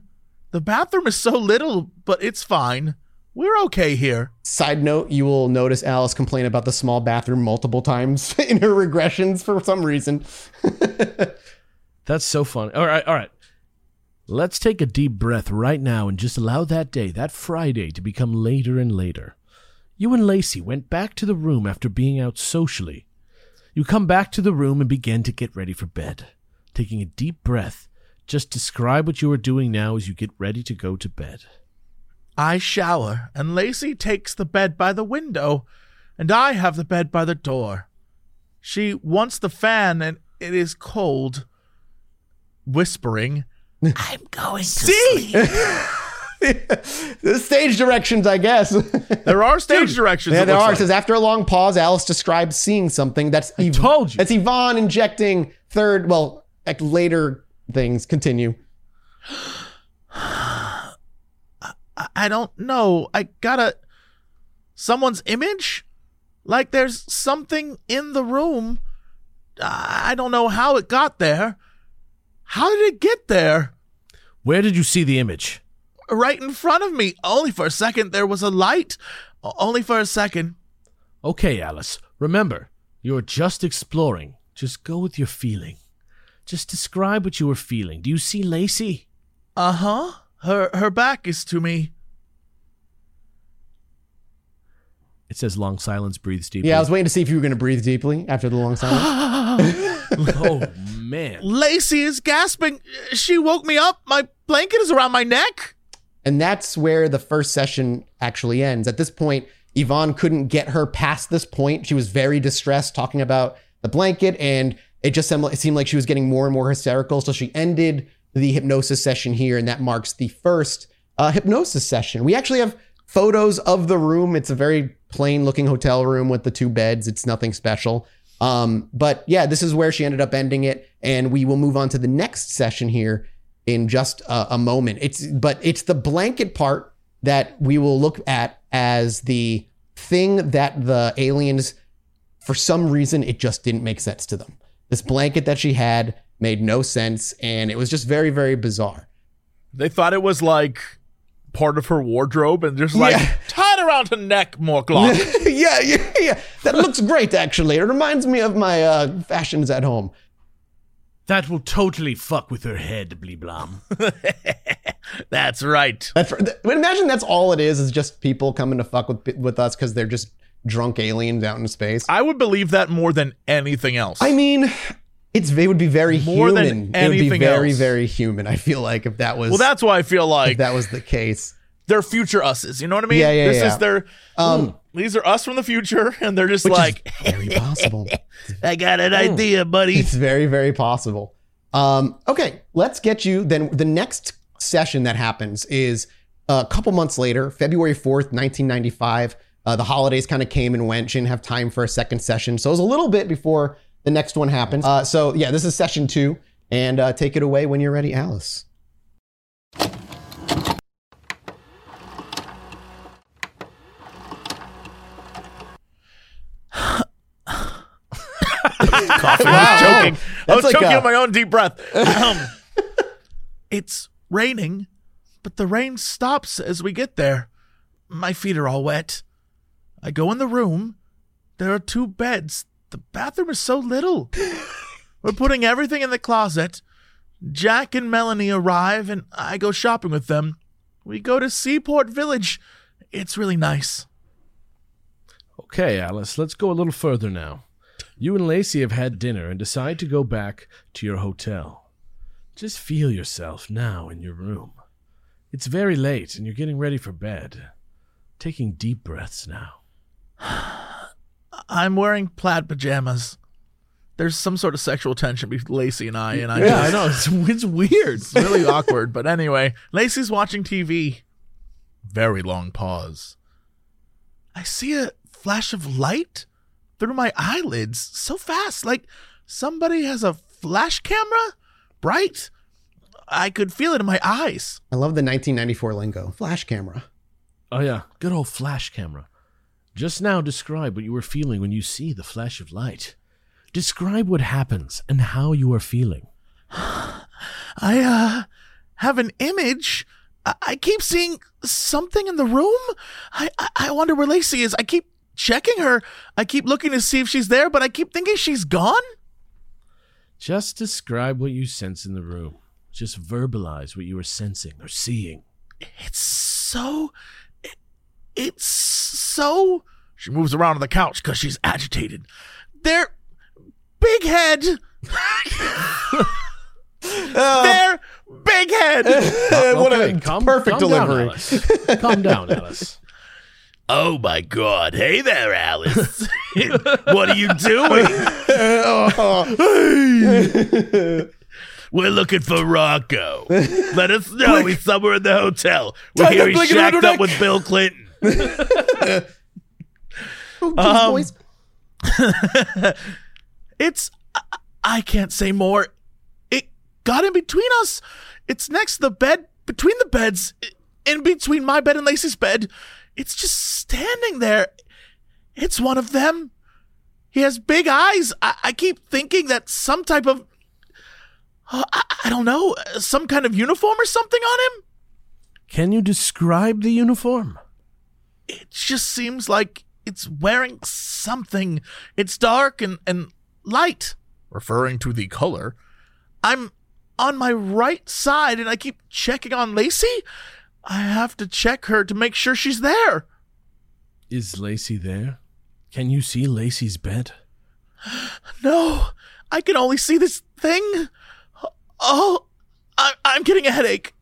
The bathroom is so little, but it's fine. We're okay here. Side note: You will notice Alice complain about the small bathroom multiple times in her regressions for some reason. That's so funny. All right, all right. Let's take a deep breath right now and just allow that day, that Friday, to become later and later. You and Lacey went back to the room after being out socially. You come back to the room and begin to get ready for bed. Taking a deep breath, just describe what you are doing now as you get ready to go to bed. I shower, and Lacey takes the bed by the window, and I have the bed by the door. She wants the fan, and it is cold. Whispering, I'm going to sleep. the stage directions, I guess. There are stage directions. yeah, it there looks are. It like. says after a long pause, Alice describes seeing something. That's Yv- told you. That's Yvonne injecting third. Well, like later things. Continue. I- don't know. I gotta. Someone's image? Like there's something in the room. I don't know how it got there. How did it get there? Where did you see the image? Right in front of me. Only for a second there was a light. Only for a second. Okay, Alice, remember, you're just exploring. Just go with your feeling. Just describe what you were feeling. Do you see Lacey? Uh huh. Her her back is to me. It says long silence breathes deeply. Yeah, I was waiting to see if you were going to breathe deeply after the long silence. oh man. Lacey is gasping. She woke me up. My blanket is around my neck. And that's where the first session actually ends. At this point, Yvonne couldn't get her past this point. She was very distressed talking about the blanket, and it just seemed, it seemed like she was getting more and more hysterical. So she ended the hypnosis session here, and that marks the first uh, hypnosis session. We actually have photos of the room. It's a very plain looking hotel room with the two beds. It's nothing special. Um, but yeah, this is where she ended up ending it, and we will move on to the next session here in just a, a moment. It's but it's the blanket part that we will look at as the thing that the aliens, for some reason, it just didn't make sense to them. This blanket that she had made no sense, and it was just very, very bizarre. They thought it was like part of her wardrobe and just like Yeah. tie around her neck more cloth. yeah, yeah, yeah. That looks great, actually. It reminds me of my uh, fashions at home. That will totally fuck with her head, Bleeblam. That's right. That's th- imagine that's all it is. Is just people coming to fuck with with us because they're just drunk aliens out in space. I would believe that more than anything else. I mean, it's it would be very More than human. It would be anything very, else. very human. I feel like if that was well, that's why I feel like if like that was the case. They're future us's. You know what I mean? Yeah, yeah, This yeah. is their. Um, these are us from the future, and they're just Which like, is very possible. I got an idea, buddy. It's very, very possible. Um, okay, let's get you then. The next session that happens is a couple months later, February 4th, 1995. Uh, the holidays kind of came and went. She didn't have time for a second session. So it was a little bit before the next one happens. Uh, so, yeah, this is session two. And uh, take it away when you're ready, Alice. Coffee. I was choking. I That's was like choking a- on my own deep breath. Um, it's raining, but the rain stops as we get there. My feet are all wet. I go in the room. There are two beds. The bathroom is so little. We're putting everything in the closet. Jack and Melanie arrive, and I go shopping with them. We go to Seaport Village. It's really nice. Okay, Alice, let's go a little further now. You and Lacey have had dinner and decide to go back to your hotel. Just feel yourself now in your room. It's very late and you're getting ready for bed. Taking deep breaths now. I'm wearing plaid pajamas. There's some sort of sexual tension between Lacey and I, and I Yeah, I know. It's, it's weird. it's really awkward. But anyway, Lacey's watching TV. Very long pause. I see a flash of light through my eyelids so fast, like somebody has a flash camera, bright. I could feel it in my eyes. I love the 1994 lingo. Flash camera. Oh, yeah. Good old flash camera. Just now, describe what you were feeling when you see the flash of light. Describe what happens and how you are feeling. I uh have an image. I, I keep seeing something in the room. I, I I wonder where Lacey is. I keep checking her. I keep looking to see if she's there, but I keep thinking she's gone. Just describe what you sense in the room. Just verbalize what you are sensing or seeing. It's so it, it's so she moves around on the couch cuz she's agitated. They're big head. They're big head. what Okay, a calm- perfect calm down. Alice. calm down, Alice. Oh my god. Hey there, Alice. what are you doing? We're looking for Rocco. Let us know. He's somewhere in the hotel. We Tiger, here. he's blink, shacked up with Bill Clinton. Oh, Um, boys. It's I, I can't say more. It got in between us. It's next to the bed, between the beds, in between my bed and Lacey's bed. It's just standing there. It's one of them. He has big eyes. I, I keep thinking that some type of uh, I, I don't know, uh, some kind of uniform or something on him. Can you describe the uniform? it just seems like it's wearing something. It's dark and, and light. Referring to the color. I'm on my right side and I keep checking on Lacey. I have to check her to make sure she's there. Is Lacey there? Can you see Lacey's bed? No, I can only see this thing. Oh, I, I'm getting a headache.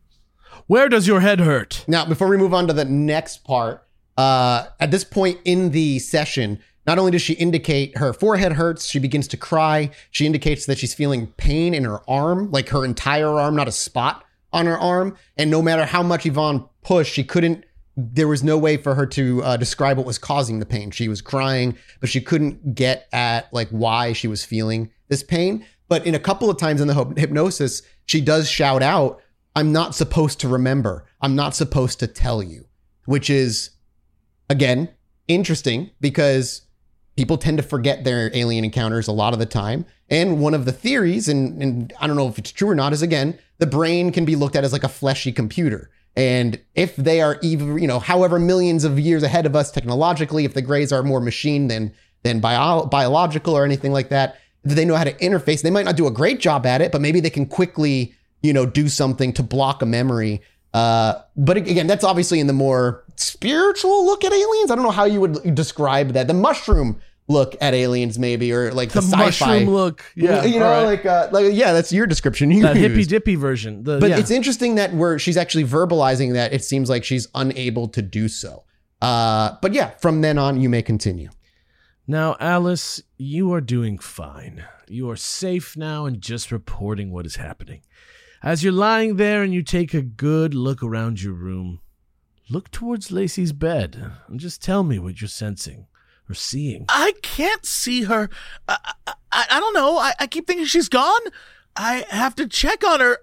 Where does your head hurt? Now, before we move on to the next part, uh, at this point in the session, not only does she indicate her forehead hurts, she begins to cry. She indicates that she's feeling pain in her arm, like her entire arm, not a spot on her arm. And no matter how much Yvonne pushed, she couldn't. There was no way for her to uh, describe what was causing the pain. She was crying, but she couldn't get at like why she was feeling this pain. But in a couple of times in the hypnosis, she does shout out, "I'm not supposed to remember. I'm not supposed to tell you," which is again interesting because people tend to forget their alien encounters a lot of the time. And one of the theories, and, and I don't know if it's true or not, is again, the brain can be looked at as like a fleshy computer. And if they are even, you know, however millions of years ahead of us technologically, if the Greys are more machine than than bio- biological or anything like that, they know how to interface. They might not do a great job at it, but maybe they can quickly, you know, do something to block a memory. Uh, but again, that's obviously in the more spiritual look at aliens. I don't know how you would describe that. The mushroom look at aliens, maybe, or like the, The sci-fi mushroom look. Yeah. you know, right. like, uh, like yeah, that's your description. You that hippy dippy version. The, But yeah. it's interesting that we're she's actually verbalizing that it seems like she's unable to do so. Uh, but yeah, from then on, you may continue. Now, Alice, you are doing fine. You are safe now and just reporting what is happening. As you're lying there and you take a good look around your room, look towards Lacey's bed and just tell me what you're sensing or seeing. I can't see her. I, I, I don't know. I, I keep thinking she's gone. I have to check on her.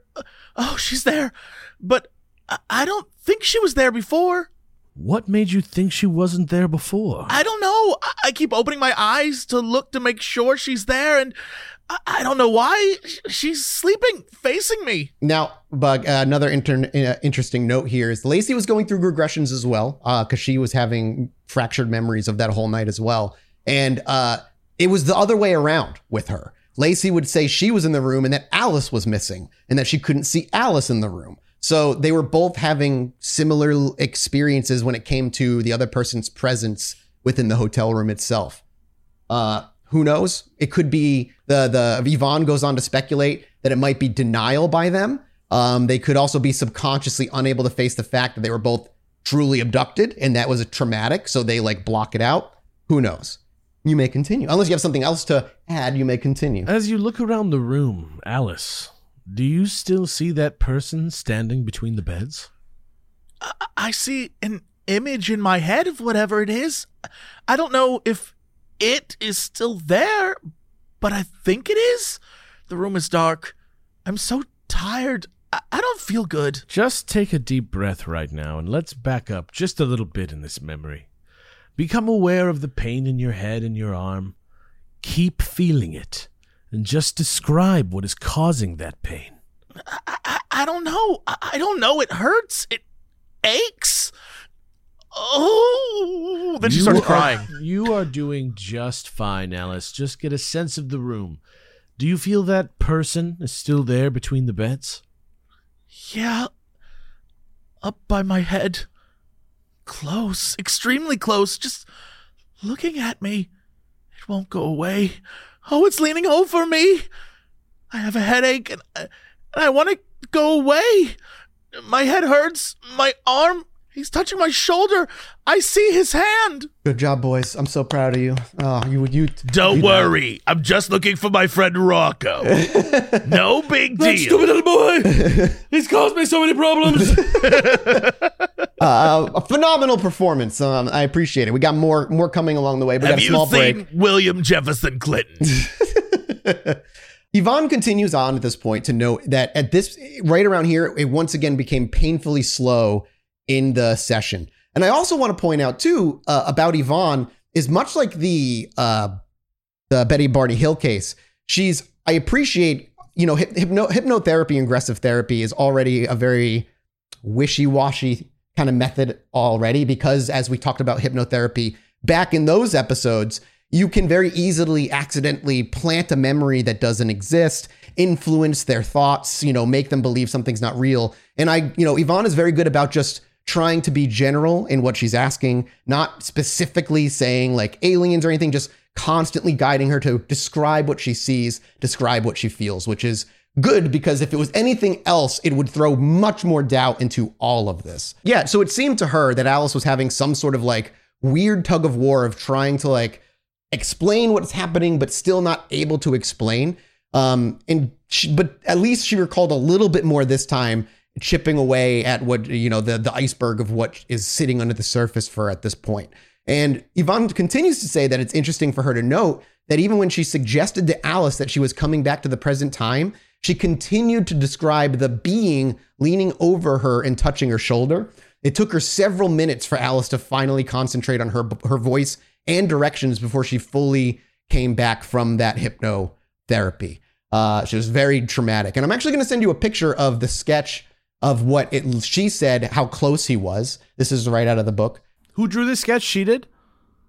Oh, she's there. But I, I don't think she was there before. What made you think she wasn't there before? I don't know. I, I keep opening my eyes to look to make sure she's there, and I, don't know why she's sleeping facing me. Now, Bug, uh, another inter- uh, interesting note here is Lacey was going through regressions as well because she was having fractured memories of that whole night as well. And uh, it was the other way around with her. Lacey would say she was in the room and that Alice was missing and that she couldn't see Alice in the room. So they were both having similar experiences when it came to the other person's presence within the hotel room itself. Uh, who knows? It could be the the Yvonne goes on to speculate that it might be denial by them. Um, they could also be subconsciously unable to face the fact that they were both truly abducted and that was a traumatic, so they like block it out. Who knows? You may continue. Unless you have something else to add, you may continue. As you look around the room, Alice, do you still see that person standing between the beds? I, I see an image in my head of whatever it is. I don't know if it is still there, but I think it is. The room is dark. I'm so tired. I, I don't feel good. Just take a deep breath right now and let's back up just a little bit in this memory. Become aware of the pain in your head and your arm. Keep feeling it and just describe what is causing that pain. I, I, I don't know. I, I don't know. It hurts. It aches. Oh, then she You starts are- crying. You are doing just fine, Alice. Just get a sense of the room. Do you feel that person is still there between the beds? Yeah. Up by my head. Close. Extremely close. Just looking at me. It won't go away. Oh, it's leaning over me. I have a headache and, uh, and I want to go away. My head hurts. My arm. He's touching my shoulder. I see his hand. Good job, boys. I'm so proud of you. Oh, you you. Don't you- worry. I'm just looking for my friend Rocco. no big deal. Stupid little boy! He's caused me so many problems! Uh, a phenomenal performance. Um, I appreciate it. We got more more coming along the way. We Have got a you small seen break. William Jefferson Clinton? Yvonne continues on at this point to note that at this right around here, it once again became painfully slow in the session. And I also want to point out too uh, about Yvonne is much like the uh, the Betty Barney Hill case. She's I appreciate you know hyp- hypno- hypnotherapy aggressive therapy is already a very wishy washy kind of method already because as we talked about hypnotherapy back in those episodes you can very easily accidentally plant a memory that doesn't exist influence their thoughts you know make them believe something's not real and i you know yvonne is very good about just trying to be general in what she's asking not specifically saying like aliens or anything just constantly guiding her to describe what she sees describe what she feels which is good because if it was anything else, it would throw much more doubt into all of this. Yeah, so it seemed to her that Alice was having some sort of like weird tug of war of trying to like explain what's happening, but still not able to explain. Um, and she, but at least she recalled a little bit more this time, chipping away at what you know the the iceberg of what is sitting under the surface for at this point. And Yvonne continues to say that it's interesting for her to note that even when she suggested to Alice that she was coming back to the present time, she continued to describe the being leaning over her and touching her shoulder. It took her several minutes for Alice to finally concentrate on her her voice and directions before she fully came back from that hypnotherapy. Uh, she was very traumatic, and I'm actually going to send you a picture of the sketch of what it. She said how close he was. This is right out of the book. Who drew this sketch? She did?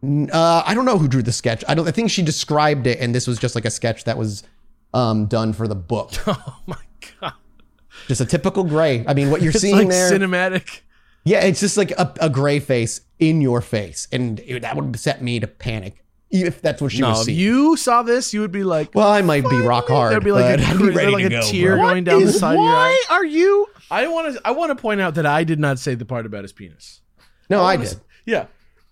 Uh, I don't know who drew the sketch. I don't. I think she described it, and this was just like a sketch that was um, done for the book. Oh my god. Just a typical gray. I mean, what you're It's seeing like there. cinematic. yeah, it's just like a, a gray face in your face, and it- that would set me to panic if that's what she No, was if seeing. you saw this, you would be like, well, I might be rock hard. there'd be like a, be ready like to a go, tear bro. going down the Is- side of your why eye. are you? I want to. I want to point out that I did not say the part about his penis. No, I wanna did. s- Yeah.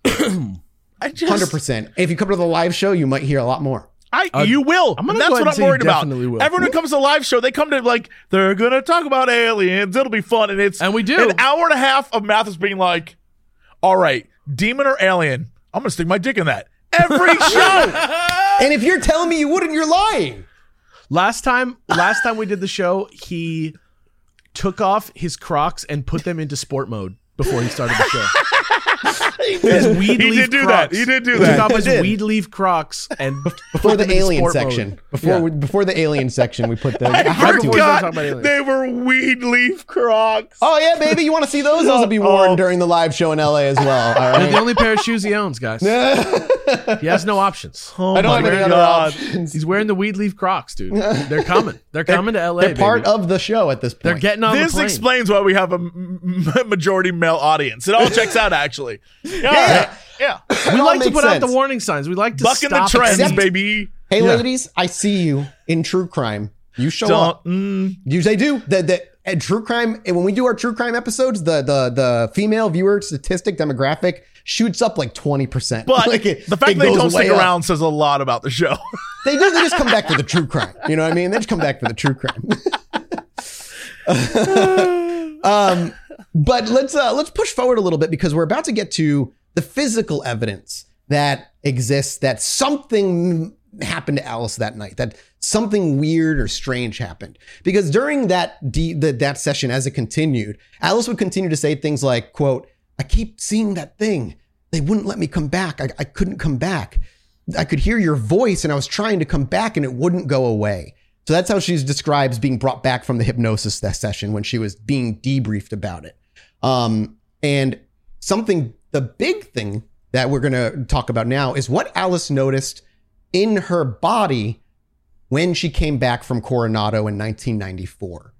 I just Hundred percent. If you come to the live show, you might hear a lot more. I Uh, you will. I'm gonna that's what I'm worried about. will. Everyone who comes to a live show, they come to like they're gonna talk about aliens. It'll be fun, and it's And we do. an hour and a half of Mathis being like, "All right, demon or alien? I'm gonna stick my dick in that every show." And if you're telling me you wouldn't, you're lying. Last time, last time we did the show, he took off his Crocs and put them into sport mode before he started the show. he His did, weed he leaf did do Crocs. that. He did do He took that. off his did. weed leaf Crocs and before the alien sport mode. section. Before Yeah. we, before the alien section, we put the. I had we forgot about they were weed leaf Crocs. Oh yeah, baby! You want to see those? Those will be worn Oh. during the live show in LA as well. All They're the only pair of shoes he owns, guys. He has no options. Oh I don't oh have any other God. options. He's wearing the weed leaf Crocs, dude. They're coming. They're coming to LA. They're part baby. of the show at this point. They're getting on This the plane. explains why we have a majority male audience. It all checks out, actually. Yeah, Yeah. yeah. we like to makes put out the warning signs. We like to Bucking the stop trends, except- baby. Hey, Yeah. ladies, I see you in true crime. You show up. Don't. Mm, You they do the the and true crime. And when we do our true crime episodes, the the the female viewer statistic demographic shoots up like twenty percent. but like it- the fact it they don't stick up. around says a lot about the show. they do. They just come back for the true crime. You know what I mean? They just come back for the true crime. um, but let's uh, let's push forward a little bit because we're about to get to the physical evidence that exists that something happened to Alice that night. That something weird or strange happened because during that de- the, that session as it continued, Alice would continue to say things like, "quote I keep seeing that thing. They wouldn't let me come back. I, I couldn't come back." I could hear your voice and I was trying to come back and it wouldn't go away. So that's how she describes being brought back from the hypnosis session when she was being debriefed about it. Um, and something, the big thing that we're going to talk about now is what Alice noticed in her body when she came back from Coronado in 1994.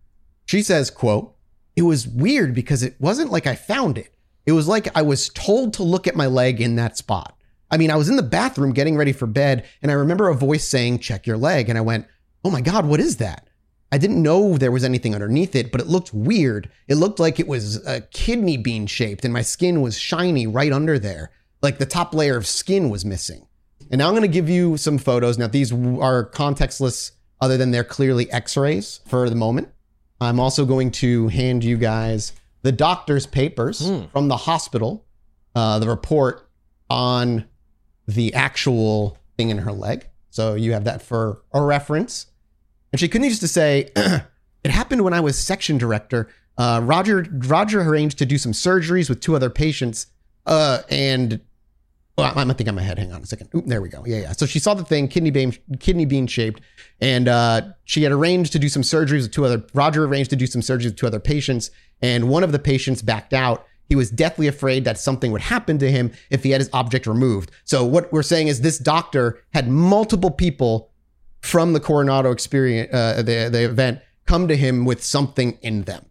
She says, quote, it was weird because it wasn't like I found it. It was like I was told to look at my leg in that spot. I mean, I was in the bathroom getting ready for bed, and I remember a voice saying, check your leg. And I went, oh my God, what is that? I didn't know there was anything underneath it, but it looked weird. It looked like it was a kidney bean shaped, and my skin was shiny right under there. Like the top layer of skin was missing. And now I'm going to give you some photos. Now, these are contextless, other than they're clearly x rays for the moment. I'm also going to hand you guys the doctor's papers Hmm. from the hospital, uh, the report on the actual thing in her leg. So you have that for a reference. And she continues to say, "It happened when I was section director. Uh, Roger Roger arranged to do some surgeries with two other patients, uh, and well, I'm I think I'm ahead. Hang on a second. There we go. Yeah, yeah. So she saw the thing, kidney bean, kidney bean shaped, and uh, she had arranged to do some surgeries with two other. Roger arranged to do some surgeries with two other patients, and one of the patients backed out. He was deathly afraid that something would happen to him if he had his object removed. So what we're saying is this doctor had multiple people from the Coronado experience, uh, the the event, come to him with something in them.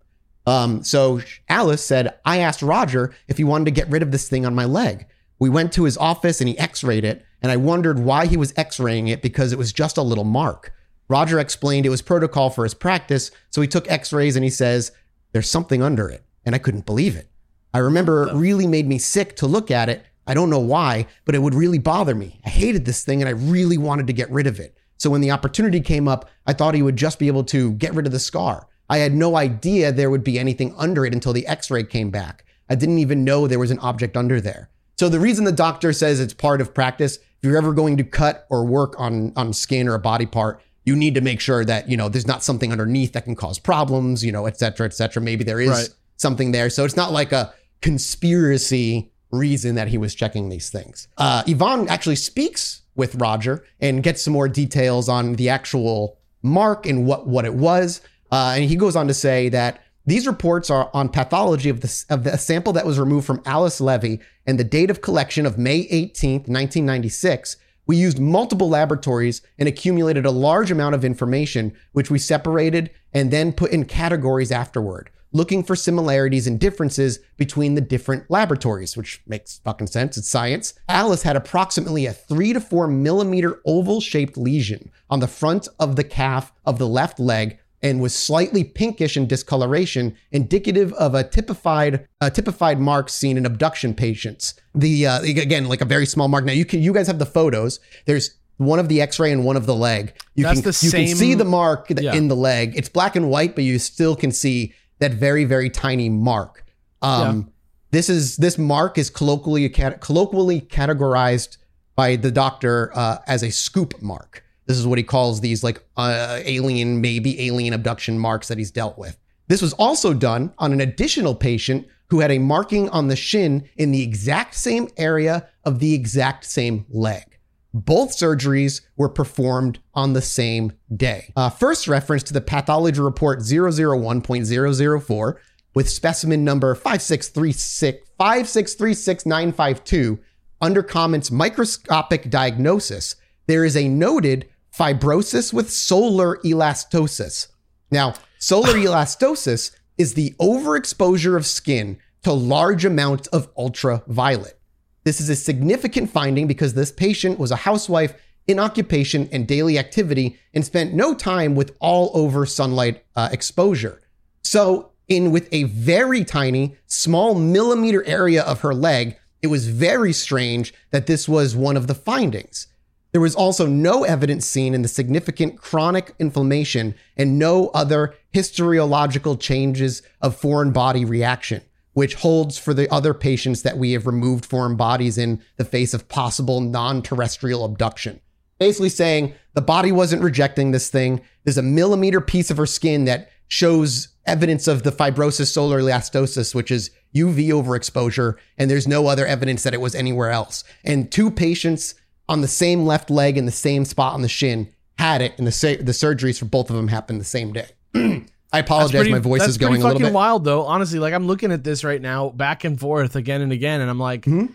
Um, so Alice said, I asked Roger if he wanted to get rid of this thing on my leg. We went to his office and he x-rayed it, and I wondered why he was x-raying it because it was just a little mark. Roger explained it was protocol for his practice, so he took x-rays and he says, there's something under it, and I couldn't believe it. I remember it really made me sick to look at it. I don't know why, but it would really bother me. I hated this thing and I really wanted to get rid of it. So when the opportunity came up, I thought he would just be able to get rid of the scar. I had no idea there would be anything under it until the x ray came back. I didn't even know there was an object under there. So the reason the doctor says it's part of practice, if you're ever going to cut or work on, on skin or a body part, you need to make sure that, you know, there's not something underneath that can cause problems, you know, et cetera, et cetera. Maybe there is Right. something there. So it's not like a conspiracy reason that he was checking these things. Uh, Yvonne actually speaks with Roger and gets some more details on the actual mark and what, what it was. Uh, and he goes on to say that these reports are on pathology of the, of the sample that was removed from Alice Levy and the date of collection of May 18th, 1996. We used multiple laboratories and accumulated a large amount of information, which we separated and then put in categories afterward, looking for similarities and differences between the different laboratories, which makes fucking sense. It's science. Alice had approximately a three to four millimeter oval shaped lesion on the front of the calf of the left leg and was slightly pinkish in discoloration, indicative of a typified a typified mark seen in abduction patients. The uh, again, like a very small mark. Now you can you guys have the photos. There's one of the X-ray and one of the leg. You That's can the you can see the mark Yeah. in the leg. It's black and white, but you still can see that very very tiny mark. Um, This is this mark is colloquially colloquially categorized by the doctor uh, as a scoop mark. This is what he calls these like uh, alien, maybe alien abduction marks that he's dealt with. This was also done on an additional patient who had a marking on the shin in the exact same area of the exact same leg. Both surgeries were performed on the same day. Uh, first reference to the pathology report 001.004 with specimen number 5636 5636952 under comments microscopic diagnosis, there is a noted fibrosis with solar elastosis. Now, solar elastosis is the overexposure of skin to large amounts of ultraviolet. This is a significant finding because this patient was a housewife in occupation and daily activity and spent no time with all over sunlight uh, exposure. So, in with a very tiny, small millimeter area of her leg, it was very strange that this was one of the findings. There was also no evidence seen in the significant chronic inflammation and no other histological changes of foreign body reaction, which holds for the other patients that we have removed foreign bodies in the face of possible non terrestrial abduction. Basically, saying the body wasn't rejecting this thing. There's a millimeter piece of her skin that shows evidence of the fibrosis solar elastosis, which is UV overexposure, and there's no other evidence that it was anywhere else. And two patients on the same left leg in the same spot on the shin had it, and the the surgeries for both of them happened the same day. I apologize, pretty- my voice is going a little bit. wild though. Honestly, like I'm looking at this right now, back and forth again and again, and I'm like, Mhm.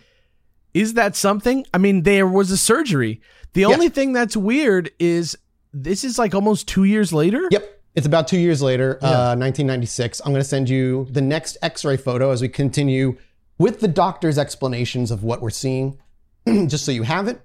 is that something? I mean, there was a surgery. The Yeah. only thing that's weird is this is like almost two years later. Yep. It's about two years later, uh, 1996. I'm going to send you the next x ray photo as we continue with the doctor's explanations of what we're seeing, just so you have it.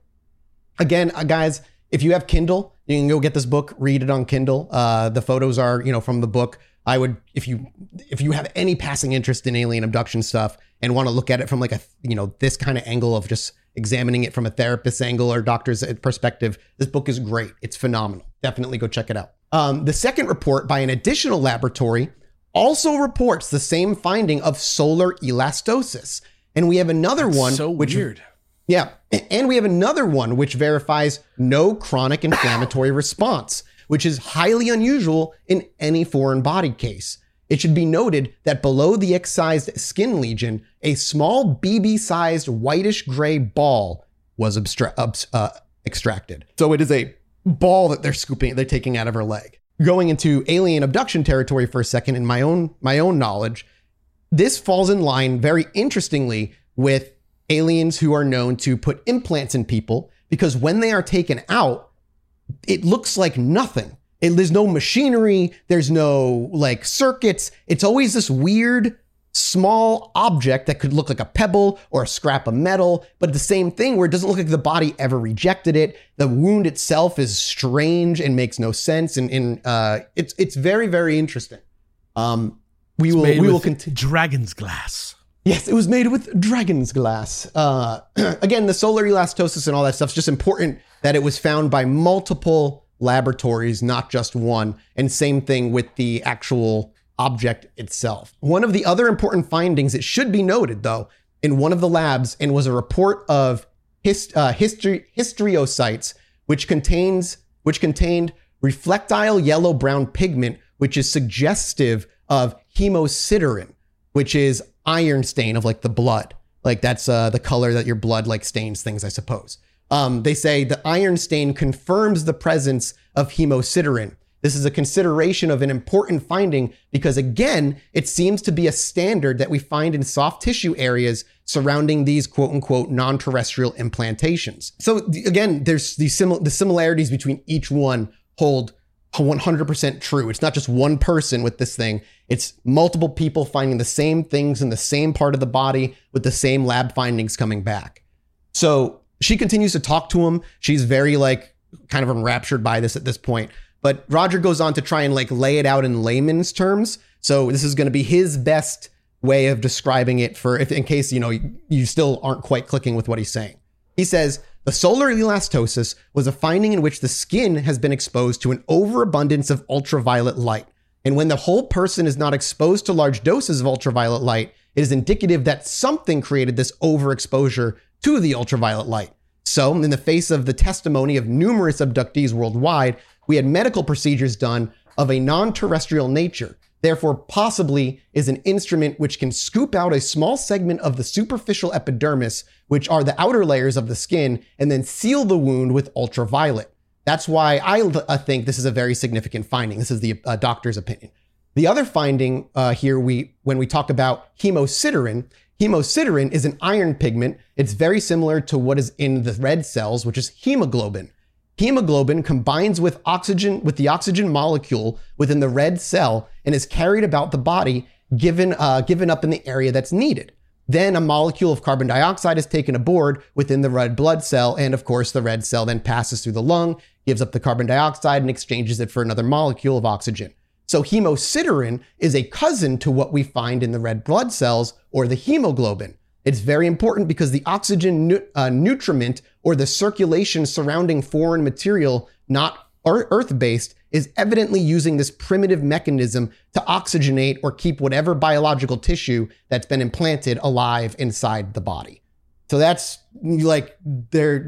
Again, uh, guys, if you have Kindle, you can go get this book, read it on Kindle. Uh, the photos are, you know, from the book. I would, if you, if you have any passing interest in alien abduction stuff and want to look at it from like a, you know, this kind of angle of just examining it from a therapist's angle or doctor's perspective, this book is great. It's phenomenal. Definitely go check it out. Um, the second report by an additional laboratory also reports the same finding of solar elastosis. And we have another one, so which weird. Yeah. And we have another one which verifies no chronic inflammatory response, which is highly unusual in any foreign body case. It should be noted that below the excised skin lesion, a small BB sized whitish gray ball was uh, extracted. So it is a ball that they're scooping, they're taking out of her leg. Going into alien abduction territory for a second, in my own my own knowledge, this falls in line very interestingly with aliens who are known to put implants in people because when they are taken out, it looks like nothing. It, there's no machinery, there's no like circuits. It's always this weird small object that could look like a pebble or a scrap of metal, but the same thing where it doesn't look like the body ever rejected it. The wound itself is strange and makes no sense, and, and uh, it's it's very very interesting. Um, we will we will continue. dragon's glass. Yes, it was made with dragon's glass. Uh, again, the solar elastosis and all that stuff is just important that it was found by multiple laboratories, not just one. And same thing with the actual object itself. One of the other important findings, it should be noted though, in one of the labs, and was a report of hist- uh, history histriocytes, which contains which contained reflectile yellow brown pigment, which is suggestive of hemosiderin, which is iron stain of like the blood. Like that's uh, the color that your blood like stains things, I suppose. Um, they say the iron stain confirms the presence of hemosiderin. This is a consideration of an important finding because, again, it seems to be a standard that we find in soft tissue areas surrounding these quote unquote non terrestrial implantations. So, again, there's the, simil- the similarities between each one hold 100% true. It's not just one person with this thing, it's multiple people finding the same things in the same part of the body with the same lab findings coming back. So she continues to talk to him. She's very like kind of enraptured by this at this point. But Roger goes on to try and like lay it out in layman's terms. So this is going to be his best way of describing it for if in case you know you, still aren't quite clicking with what he's saying. He says the solar elastosis was a finding in which the skin has been exposed to an overabundance of ultraviolet light. And when the whole person is not exposed to large doses of ultraviolet light, it is indicative that something created this overexposure to the ultraviolet light. So, in the face of the testimony of numerous abductees worldwide, we had medical procedures done of a non terrestrial nature. Therefore possibly is an instrument which can scoop out a small segment of the superficial epidermis, which are the outer layers of the skin, and then seal the wound with ultraviolet. That's why I uh, think this is a very significant finding. This is the uh, doctor's opinion. The other finding uh, here, we when we talk about hemosiderin, hemosiderin is an iron pigment. It's very similar to what is in the red cells, which is hemoglobin. Hemoglobin combines with oxygen with the oxygen molecule within the red cell and is carried about the body, given uh, given up in the area that's needed. Then a molecule of carbon dioxide is taken aboard within the red blood cell, and of course, the red cell then passes through the lung, gives up the carbon dioxide, and exchanges it for another molecule of oxygen. So hemosiderin is a cousin to what we find in the red blood cells or the hemoglobin. It's very important because the oxygen nu- uh, nutriment or the circulation surrounding foreign material, not earth based, is evidently using this primitive mechanism to oxygenate or keep whatever biological tissue that's been implanted alive inside the body. So that's like their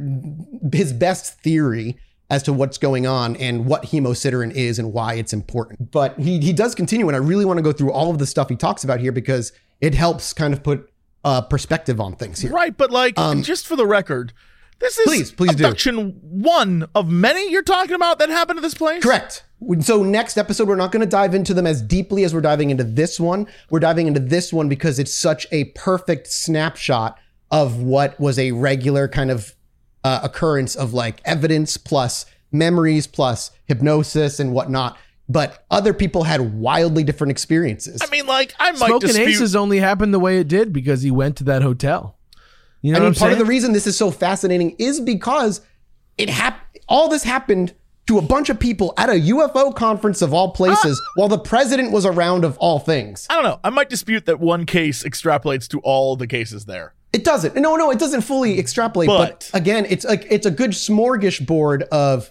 his best theory as to what's going on and what hemosiderin is and why it's important. But he he does continue, and I really want to go through all of the stuff he talks about here because it helps kind of put uh, perspective on things here. Right, but like um, just for the record, this is please, please abduction do. one of many you're talking about that happened to this place. Correct. So next episode, we're not going to dive into them as deeply as we're diving into this one. We're diving into this one because it's such a perfect snapshot of what was a regular kind of uh, occurrence of like evidence plus memories plus hypnosis and whatnot but other people had wildly different experiences. I mean, like I might Smoking dispute- Aces only happened the way it did because he went to that hotel. You know I what mean, I'm part of the reason this is so fascinating is because it hap- all this happened to a bunch of people at a UFO conference of all places ah! while the president was around of all things. I don't know. I might dispute that one case extrapolates to all the cases there. It doesn't. No, no, it doesn't fully extrapolate. But, But- again, it's like it's a good smorgasbord of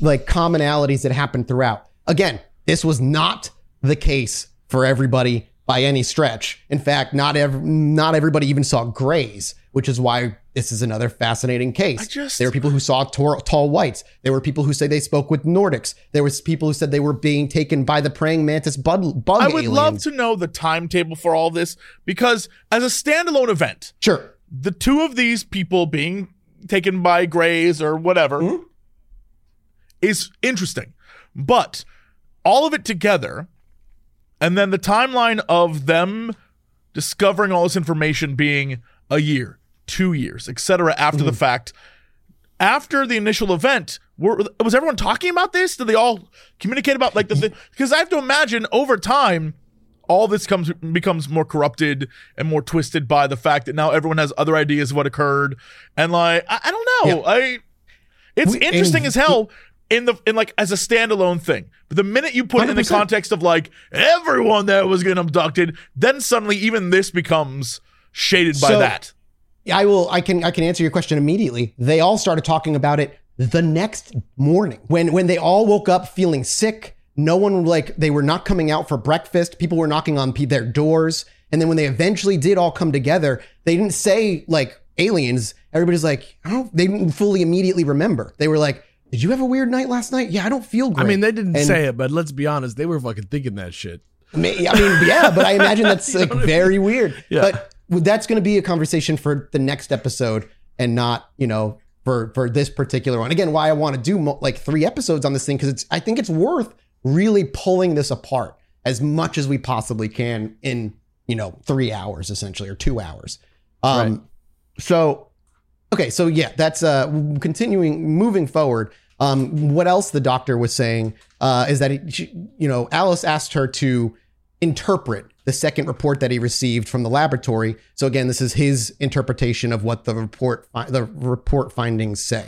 like commonalities that happen throughout. Again, this was not the case for everybody by any stretch. In fact, not ev- not everybody even saw grays, which is why this is another fascinating case. Just- there were people who saw tor- tall whites. There were people who say they spoke with Nordics. There was people who said they were being taken by the praying mantis bug, bug I would love to know the timetable for all this because as a standalone event, Sure. the two of these people being taken by Greys or whatever Mhm. is interesting. But all of it together, and then the timeline of them discovering all this information being a year, two years, etc. after the mm-hmm. fact. After the initial event, were, was everyone talking about this? Did they all communicate about like the thing? because I have to imagine over time all this comes becomes more corrupted and more twisted by the fact that now everyone has other ideas of what occurred and like I, I don't know I it's We- interesting as hell in the in like as a standalone thing but the minute you put it in the context of like everyone that was getting abducted then suddenly even this becomes shaded by So- that I will. I can. I can answer your question immediately. They all started talking about it the next morning when when they all woke up feeling sick. No one like they were not coming out for breakfast. People were knocking on their doors, and then when they eventually did all come together, they didn't say like aliens. Everybody's like, I don't. They didn't fully immediately remember. They were like, Did you have a weird night last night? Yeah, I don't feel great. I mean, they didn't And- say it, but let's be honest, they were fucking thinking that shit. I mean, yeah, but I imagine that's like very weird. Yeah. But that's going to be a conversation for the next episode and not, you know, for for this particular one. Again, why I want to do mo- like three episodes on this thing because it's I think it's worth really pulling this apart as much as we possibly can in you know three hours essentially or two hours. Um, Right. so okay, so yeah, that's uh continuing moving forward. Um, what else the doctor was saying uh, is that he, she, you know Alice asked her to interpret the second report that he received from the laboratory. So again, this is his interpretation of what the report the report findings say.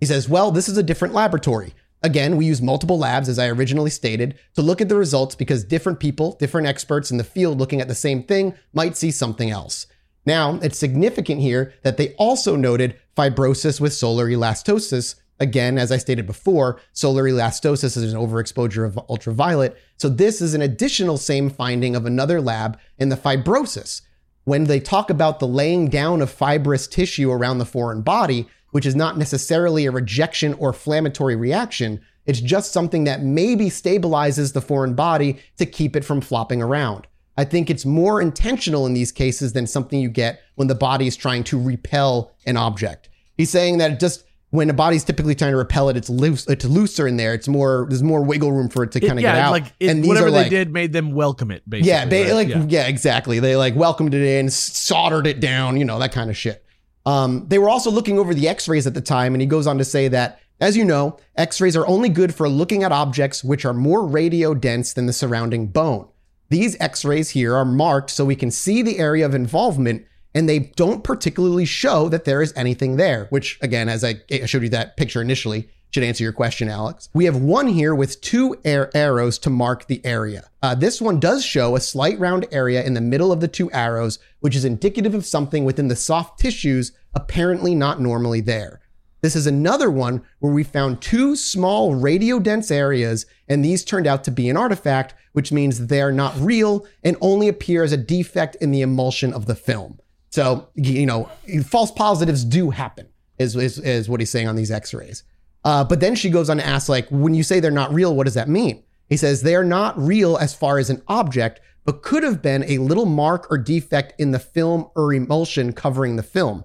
He says, "Well, this is a different laboratory. Again, we use multiple labs as I originally stated to look at the results because different people, different experts in the field looking at the same thing might see something else." Now, it's significant here that they also noted fibrosis with solar elastosis. Again, as I stated before, solar elastosis is an overexposure of ultraviolet. So, this is an additional same finding of another lab in the fibrosis. When they talk about the laying down of fibrous tissue around the foreign body, which is not necessarily a rejection or inflammatory reaction, It's just something that maybe stabilizes the foreign body to keep it from flopping around. I think it's more intentional in these cases than something you get when the body is trying to repel an object. He's saying that it just when a body's typically trying to repel it, it's loose, it's looser in there. It's more there's more wiggle room for it to kind of yeah, get out. like it, and whatever they like, did made them welcome it. Basically, yeah, they, right? like yeah. yeah. exactly. They like welcomed it in, soldered it down, you know, that kind of shit. Um, they were also looking over the X-rays at the time, and he goes on to say that, as you know, X-rays are only good for looking at objects which are more radio dense than the surrounding bone. These X-rays here are marked so we can see the area of involvement, and they don't particularly show that there is anything there. Which, again, as I showed you that picture initially, should answer your question, Alex. We have one here with two air arrows to mark the area. Uh, this one does show a slight round area in the middle of the two arrows, which is indicative of something within the soft tissues apparently not normally there. This is another one where we found two small radio dense areas, and these turned out to be an artifact, which means they are not real and only appear as a defect in the emulsion of the film. So, you know, false positives do happen, is, is, is what he's saying on these x rays. Uh, but then she goes on to ask, like, when you say they're not real, what does that mean? He says they are not real as far as an object, but could have been a little mark or defect in the film or emulsion covering the film.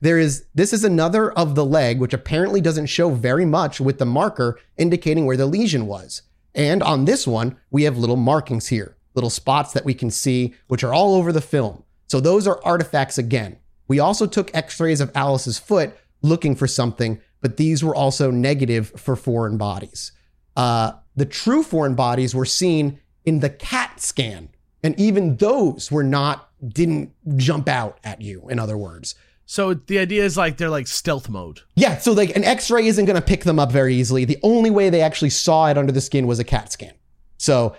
There is this is another of the leg, which apparently doesn't show very much with the marker indicating where the lesion was. And on this one, we have little markings here, little spots that we can see, which are all over the film. So those are artifacts again. We also took x-rays of Alice's foot looking for something, but these were also negative for foreign bodies. Uh, the true foreign bodies were seen in the CAT scan, and even those were not didn't jump out at you. In other words, So the idea is like they're like stealth mode. yeah, so like an X-ray isn't going to pick them up very easily. The only way they actually saw it under the skin was a CAT scan. So,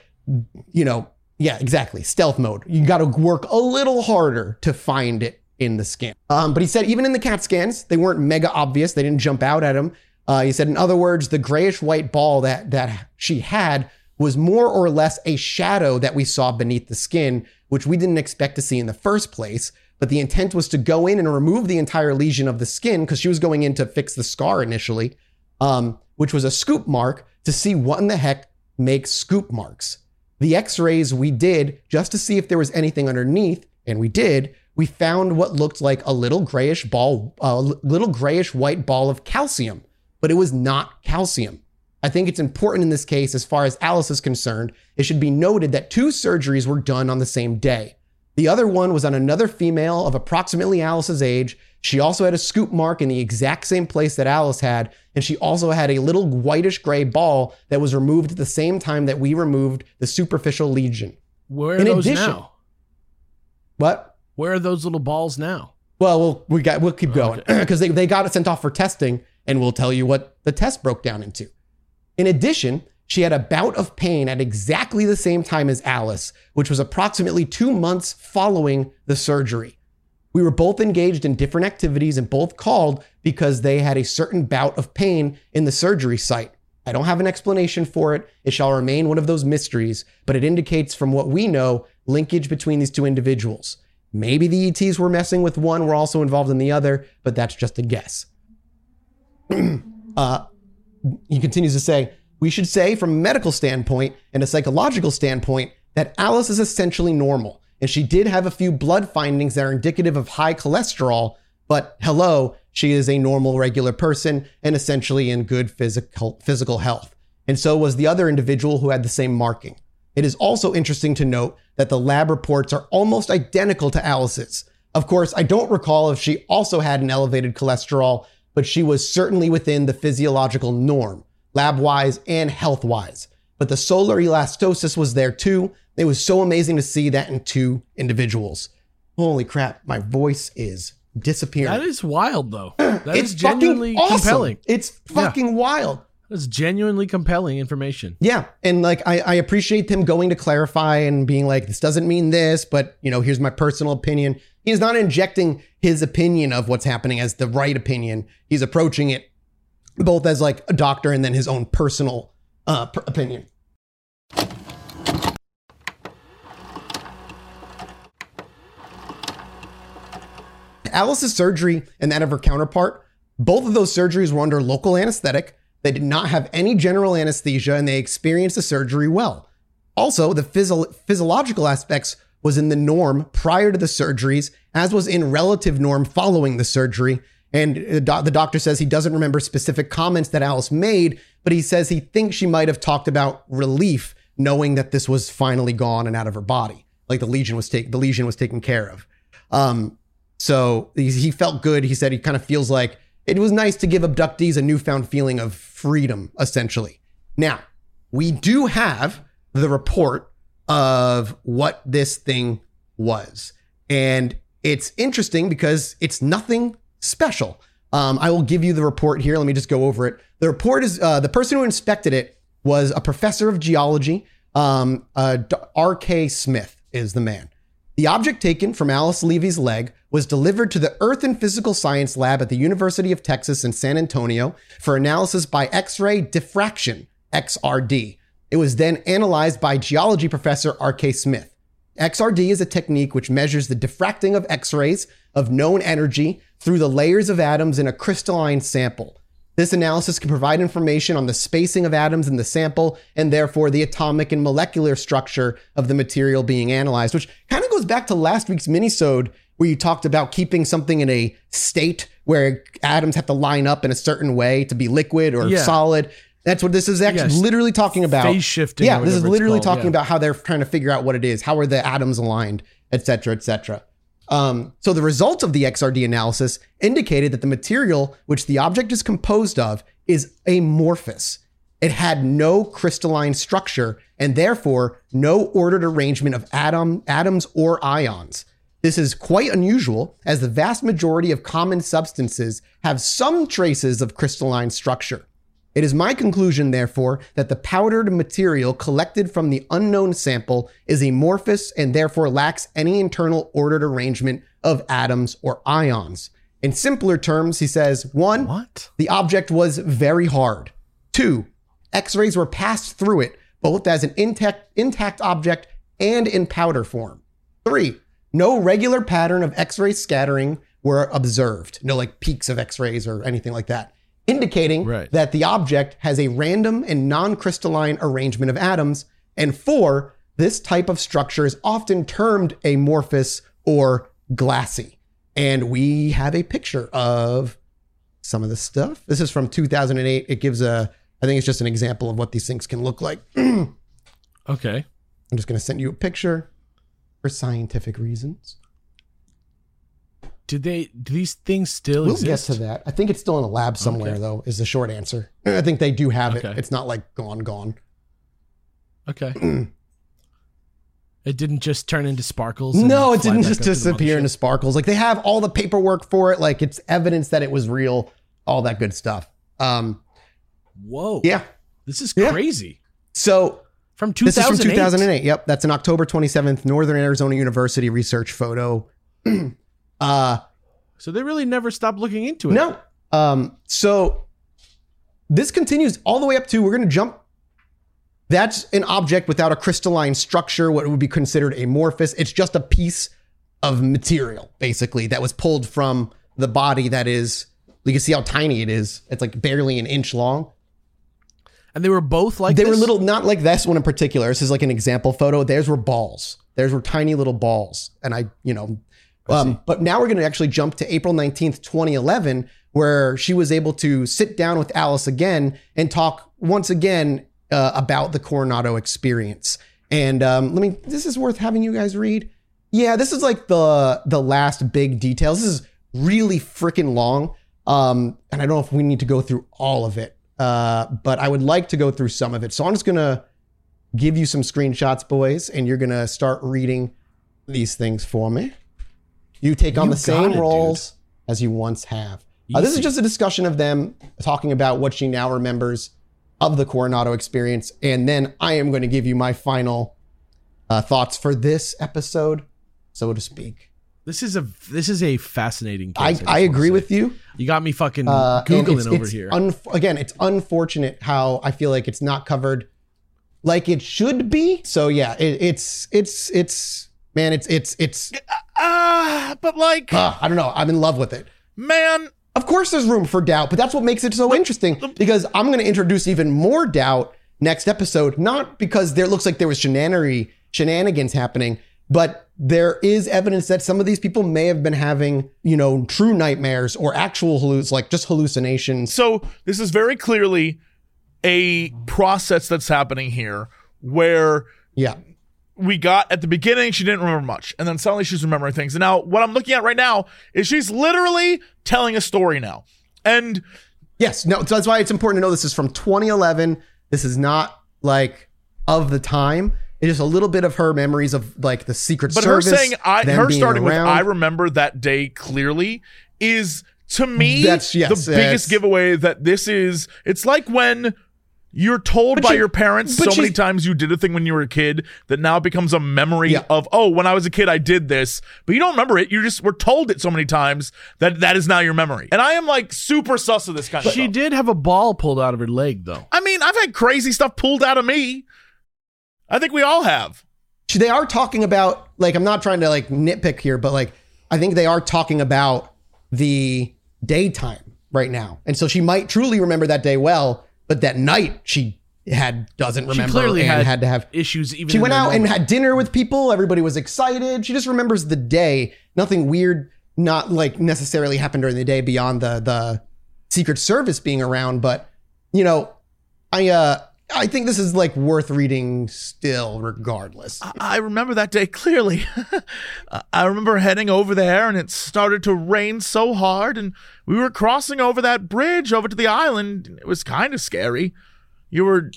you know, yeah, exactly. Stealth mode. You got to work a little harder to find it in the scan. Um, but he said even in the CAT scans, they weren't mega obvious. They didn't jump out at him. Uh, he said, in other words, the grayish white ball that that she had was more or less a shadow that we saw beneath the skin, which we didn't expect to see in the first place. But the intent was to go in and remove the entire lesion of the skin because she was going in to fix the scar initially, um, which was a scoop mark to see what in the heck makes scoop marks. The x rays we did just to see if there was anything underneath, and we did. We found what looked like a little grayish ball, a little grayish white ball of calcium, but it was not calcium. I think it's important in this case, as far as Alice is concerned, it should be noted that two surgeries were done on the same day. The other one was on another female of approximately Alice's age. She also had a scoop mark in the exact same place that Alice had, and she also had a little whitish gray ball that was removed at the same time that we removed the superficial lesion. Where are In those addition- now? What? Where are those little balls now? Well, we'll we got we'll keep going because they, they got it sent off for testing, and we'll tell you what the test broke down into. In addition, she had a bout of pain at exactly the same time as Alice, which was approximately two months following the surgery. We were both engaged in different activities and both called because they had a certain bout of pain in the surgery site. I don't have an explanation for it. It shall remain one of those mysteries, but it indicates from what we know linkage between these two individuals. Maybe the ETs were messing with one, were also involved in the other, but that's just a guess. uh, he continues to say, we should say from a medical standpoint and a psychological standpoint that Alice is essentially normal. And she did have a few blood findings that are indicative of high cholesterol, but hello, she is a normal, regular person and essentially in good physical, physical health. And so was the other individual who had the same marking. It is also interesting to note that the lab reports are almost identical to Alice's. Of course, I don't recall if she also had an elevated cholesterol, but she was certainly within the physiological norm, lab wise and health wise. But the solar elastosis was there too. It was so amazing to see that in two individuals. Holy crap, my voice is disappearing. That is wild, though. That it's is genuinely awesome. compelling. It's fucking wild. That's genuinely compelling information. Yeah. And like, I, I appreciate him going to clarify and being like, this doesn't mean this, but you know, here's my personal opinion. He's not injecting his opinion of what's happening as the right opinion. He's approaching it both as like a doctor and then his own personal uh, opinion. Alice's surgery and that of her counterpart, both of those surgeries were under local anesthetic. They did not have any general anesthesia and they experienced the surgery well. Also, the physio- physiological aspects was in the norm prior to the surgeries, as was in relative norm following the surgery. And the doc- the doctor says he doesn't remember specific comments that Alice made, but he says he thinks she might have talked about relief, knowing that this was finally gone and out of her body, like the lesion was taken. The lesion was taken care of. Um, so he, he felt good. He said he kind of feels like it was nice to give abductees a newfound feeling of freedom, essentially. Now, we do have the report of what this thing was. And it's interesting because it's nothing special. Um, I will give you the report here. Let me just go over it. The report is uh, the person who inspected it was a professor of geology. Um, uh, R.K. Smith is the man. The object taken from Alice Levy's leg was delivered to the Earth and Physical Science Lab at the University of Texas in San Antonio for analysis by X ray diffraction, XRD. It was then analyzed by geology professor R.K. Smith. XRD is a technique which measures the diffracting of X rays of known energy through the layers of atoms in a crystalline sample. This analysis can provide information on the spacing of atoms in the sample and therefore the atomic and molecular structure of the material being analyzed, which kind of goes back to last week's minisode where you talked about keeping something in a state where atoms have to line up in a certain way to be liquid or Yeah. solid. That's what this is actually Yes. literally talking about. Phase shifting Yeah, this is literally talking yeah. about how they're trying to figure out what it is. How are the atoms aligned, et cetera, et cetera. Um, so the results of the XRD analysis indicated that the material which the object is composed of is amorphous. It had no crystalline structure and therefore no ordered arrangement of atom, atoms or ions. This is quite unusual as the vast majority of common substances have some traces of crystalline structure. It is my conclusion, therefore, that the powdered material collected from the unknown sample is amorphous and therefore lacks any internal ordered arrangement of atoms or ions. In simpler terms, he says one, What? the object was very hard. Two, X rays were passed through it, both as an intact, intact object and in powder form. Three, no regular pattern of X ray scattering were observed. No like peaks of X rays or anything like that, indicating Right. that the object has a random and non crystalline arrangement of atoms. And four, this type of structure is often termed amorphous or glassy. And we have a picture of some of this stuff. This is from 2008. It gives a, I think it's just an example of what these things can look like. Okay. I'm just going to send you a picture for scientific reasons. Did they? Do these things still We'll exist? get to that. I think it's still in a lab somewhere, Okay. though, is the short answer. I think they do have it. It's not like gone, gone. Okay. it didn't just turn into sparkles. No, it didn't just up to the disappear into sparkles. Like they have all the paperwork for it. Like it's evidence that it was real, all that good stuff. Um, Whoa. yeah. This is Yeah. crazy. So From This is from 2008. Yep, that's an October 27th Northern Arizona University research photo. uh So they really never stopped looking into it. no. Um so this continues all the way up to we're going to jump that's an object without a crystalline structure, what would be considered amorphous. It's just a piece of material basically that was pulled from the body that is you can see how tiny it is. It's like barely an inch long. And they were both like they were little, not like this one in particular. This is like an example photo. Theirs were balls. Theirs were tiny little balls. And I, you know, um, but now we're going to actually jump to April 19th, 2011, where she was able to sit down with Alice again and talk once again uh, about the Coronado experience. And um, let me, this is worth having you guys read. Yeah, this is like the the last big details. This is really freaking long. Um, and I don't know if we need to go through all of it. Uh, but I would like to go through some of it. So I'm just gonna give you some screenshots, boys, and you're gonna start reading these things for me. You take on You the same it, roles as you once have. Uh, this is Easy. just a discussion of them talking about what she now remembers of the Coronado experience, and then I am going to give you my final uh, thoughts for this episode, so to speak. This is a this is a fascinating case. I, just I wanna agree say. with you. You got me fucking Uh, and googling it's- over it's here. un- again, it's unfortunate how I feel like it's not covered like it should be. So yeah, it, it's it's it's man, it's it's it's. Ah, but like, Uh, I don't know. I'm in love with it. man, of course there's room for doubt, but that's what makes it so interesting because I'm going to introduce even more doubt next episode, not because there looks like there was shenanery, shenanigans happening, but there is evidence that some of these people may have been having, you know, true nightmares or actual halluc, like just hallucinations. So this is very clearly a process that's happening here where Yeah. We got at the beginning she didn't remember much and then suddenly she's remembering things and now what i'm looking at right now is she's literally telling a story now and Yes, no, so that's why it's important to know this is from 2011. This is not like of the time. It's just a little bit of her memories of like the Secret but Service. her saying i her starting around. with i remember that day clearly is to me That's- yes, the biggest giveaway that this is it's like when you're told by she- your parents so many times you did a thing when you were a kid that now becomes a memory Yeah. of oh when I was a kid I did this but you don't remember it you just were told it so many times that that is now your memory and I am like super sus of this kind of She stuff. did have a ball pulled out of her leg, though. I mean, I've had crazy stuff pulled out of me. I think we all have. they are talking about like I'm not trying to like nitpick here, but like I think they are talking about the daytime right now, and so she might truly remember that day well, but that night she had doesn't remember she clearly and had, had to have issues. Even She in went out and moment. had dinner with people. Everybody was excited. She just remembers the day. Nothing weird, not like necessarily happened during the day beyond the the Secret Service being around. But you know, I uh I think this is like worth reading still, regardless. I remember that day clearly. I remember heading over there and it started to rain so hard and we were crossing over that bridge over to the island. It was kind of scary. You were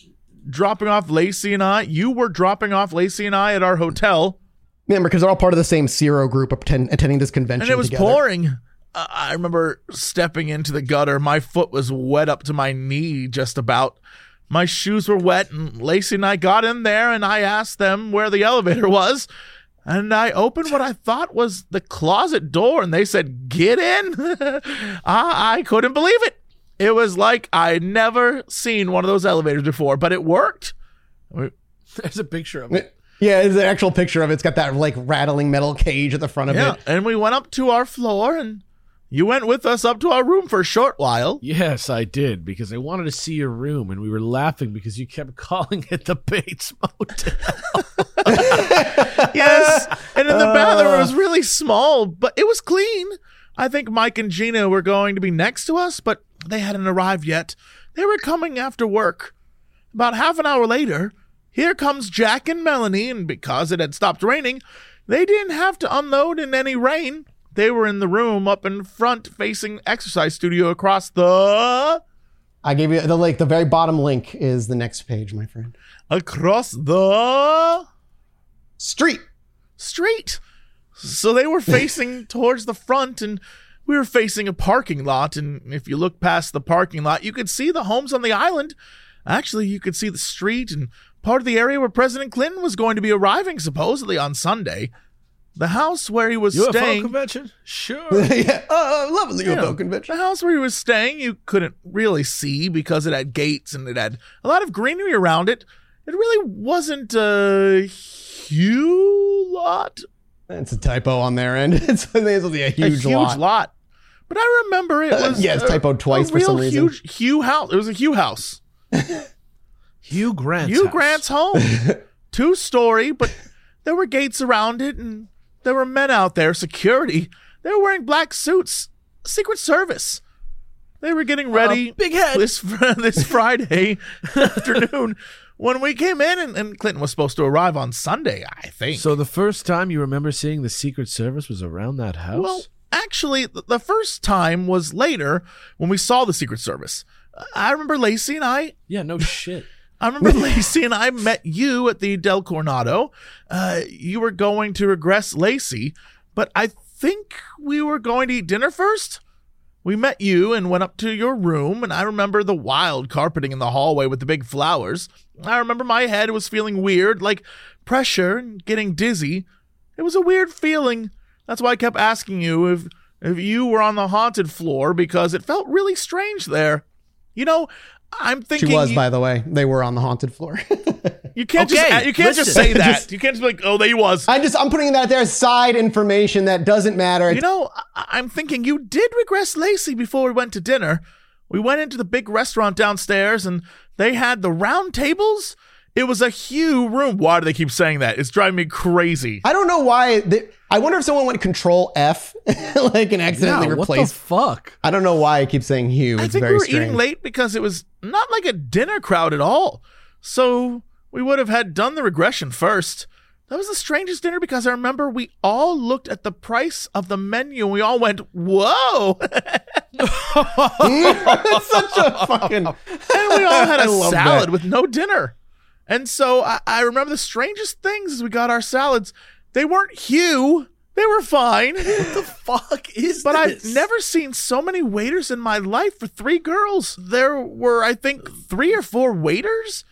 dropping off Lacey and I. You were dropping off Lacey and I at our hotel Remember, because they're all part of the same CERO group attend, attending this convention. and it was together. pouring. I I remember stepping into the gutter. My foot was wet up to my knee, just about. My shoes were wet, and Lacey and I got in there, and I asked them where the elevator was. And I opened what I thought was the closet door, and they said, Get in. I, ah, I couldn't believe it. It was like I'd never seen one of those elevators before, but it worked. There's a picture of it. Yeah, it's an actual picture of it. It's got that like rattling metal cage at the front of Yeah. it. And we went up to our floor, and you went with us up to our room for a short while. Yes, I did because I wanted to see your room, and we were laughing because you kept calling it the Bates Motel. Yes. And in the bathroom, Uh. it was really small, but it was clean. I think Mike and Gina were going to be next to us, but they hadn't arrived yet. They were coming after work. About half an hour later, here comes Jack and Melanie, and because it had stopped raining, they didn't have to unload in any rain. They were in the room up in front facing exercise studio across the I gave you the like the very bottom link is the next page, my friend. across the Street. street. So they were facing towards the front, and we were facing a parking lot. And if you look past the parking lot, you could see the homes on the island. Actually, you could see the street and part of the area where President Clinton was going to be arriving, supposedly on Sunday. The house where he was UFO staying. convention? Sure. yeah. Oh, lovely you UFO know, convention. The house where he was staying, you couldn't really see because it had gates and it had a lot of greenery around it. It really wasn't a huge lot It's a typo on their end. It's, it's a huge, a huge lot. But I remember it Uh, was yeah, it's a- typoed twice a for some real reason. Huge Hugh house. It was a Hugh house. Hugh Grant's Hugh house. Grant's home, two story, but there were gates around it, and there were men out there, security. They were wearing black suits, Secret Service. They were getting ready. Uh, big head. this this Friday afternoon when we came in, and, and Clinton was supposed to arrive on Sunday, I think. So the first time you remember seeing the Secret Service was around that house? Well, actually, the first time was later when we saw the Secret Service. I remember Lacey and I. yeah, no shit. I remember Lacey and I met you at the Del Coronado. Uh, you were going to regress Lacey, but I think we were going to eat dinner first. We met you and went up to your room, and I remember the wild carpeting in the hallway with the big flowers. I remember my head was feeling weird, like pressure and getting dizzy. It was a weird feeling. That's why I kept asking you if if you were on the haunted floor because it felt really strange there. You know, I'm thinking She was, you- by the way. They were on the haunted floor. You can't Okay, just you can't just say that. Just- you can't just be like, oh, there he was. I just I'm putting that there as side information that doesn't matter. You know, I- I'm thinking you did regress Lacey before we went to dinner. We went into the big restaurant downstairs and they had the round tables. It was a huge room. Why do they keep saying that? It's driving me crazy. I don't know why. They, I wonder if someone went Control F, like and accidentally Yeah, what the replaced. fuck? I don't know why I keep saying Hugh. I It's think we very were strange. eating late because it was not like a dinner crowd at all. So we would have had done the regression first. That was the strangest dinner because I remember we all looked at the price of the menu and we all went, whoa. It's such a fucking. and we all had a salad that. with no dinner. And so I, I remember the strangest things as we got our salads. They weren't Hugh. They were fine. What the fuck is this? But I've never seen so many waiters in my life for three girls. There were, I think, three or four waiters.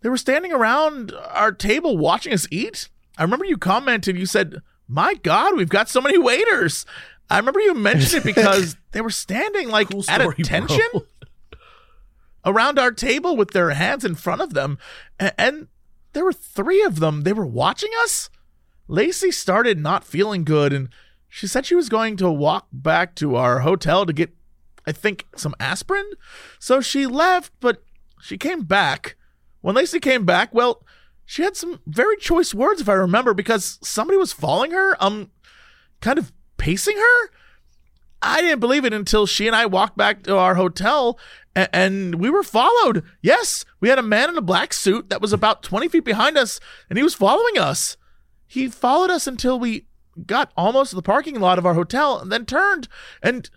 They were standing around our table watching us eat. I remember you commented, you said, My God, we've got so many waiters. I remember you mentioned it because they were standing like Cool at story, bro. Around our table with their hands in front of them. And there were three of them. They were watching us. Lacey started not feeling good and she said she was going to walk back to our hotel to get, I think, some aspirin. So she left, but she came back. When Lacey came back, well, she had some very choice words, if I remember, because somebody was following her, um, kind of pacing her. I didn't believe it until she and I walked back to our hotel and we were followed. Yes, we had a man in a black suit that was about 20 feet behind us and he was following us. He followed us until we got almost to the parking lot of our hotel and then turned and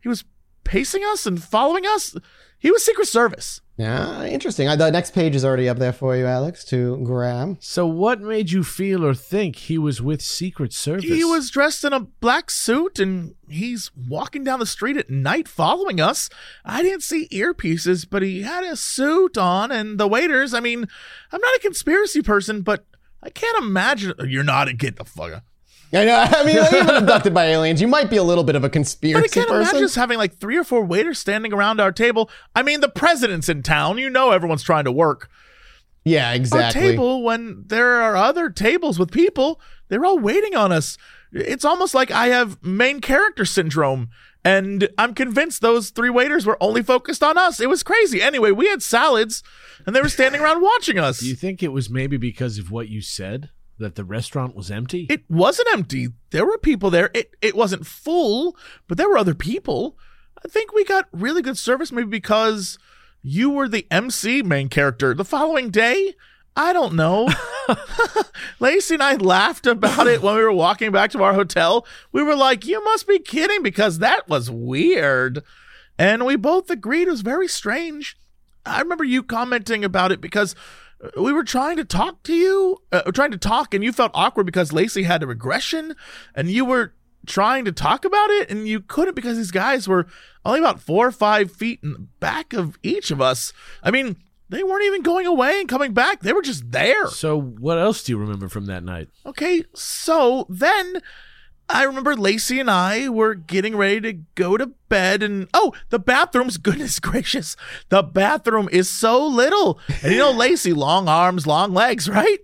he was pacing us and following us. He was Secret Service. Yeah, interesting. Uh, The next page is already up there for you, Alex, to grab. So what made you feel or think he was with Secret Service? He was dressed in a black suit and he's walking down the street at night following us. I didn't see earpieces, but he had a suit on and the waiters. I mean, I'm not a conspiracy person, but I can't imagine. You're not a get the fuck out. I know. I mean, even abducted by aliens, you might be a little bit of a conspiracy But I conspiracy can't person. imagine us having like three or four waiters standing around our table. I mean, the president's in town. You know, everyone's trying to work. yeah, exactly. Our exactly. table, when there are other tables with people, they're all waiting on us. It's almost like I have main character syndrome. And I'm convinced those three waiters were only focused on us. It was crazy. Anyway, we had salads and they were standing around watching us. Do you think it was maybe because of what you said that the restaurant was empty? It wasn't empty. There were people there. It it wasn't full, but there were other people. I think we got really good service maybe because you were the MC main character. The following day, I don't know. Lacey and I laughed about it when we were walking back to our hotel. We were like, "You must be kidding because that was weird." And we both agreed it was very strange. I remember you commenting about it because we were trying to talk to you, uh, trying to talk, and you felt awkward because Lacey had a regression, and you were trying to talk about it, and you couldn't because these guys were only about four or five feet in the back of each of us. I mean, they weren't even going away and coming back; they were just there. so what else do you remember from that night? Okay, so then I remember Lacey and I were getting ready to go to bed, and oh, the bathroom's goodness gracious, the bathroom is so little. And you know, Lacey, long arms, long legs, right?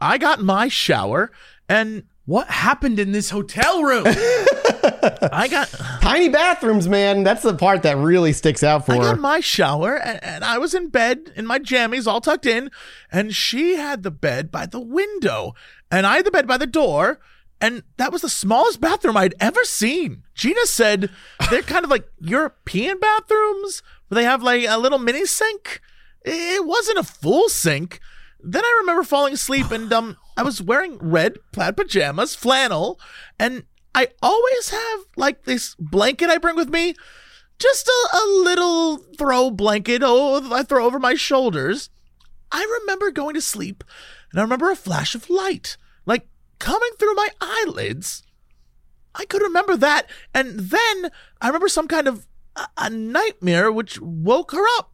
I got my shower, and What happened in this hotel room? I got Tiny bathrooms, man. That's the part that really sticks out for me. I got my shower and, and I was in bed in my jammies all tucked in and she had the bed by the window and I had the bed by the door and that was the smallest bathroom I'd ever seen. Gina said they're kind of like European bathrooms where they have like a little mini sink. It wasn't a full sink. Then I remember falling asleep and um I was wearing red plaid pajamas, flannel, and I always have like this blanket I bring with me just a, a little throw blanket oh I throw over my shoulders. I remember going to sleep and I remember a flash of light coming through my eyelids. I could remember that and then I remember some kind of a, nightmare which woke her up.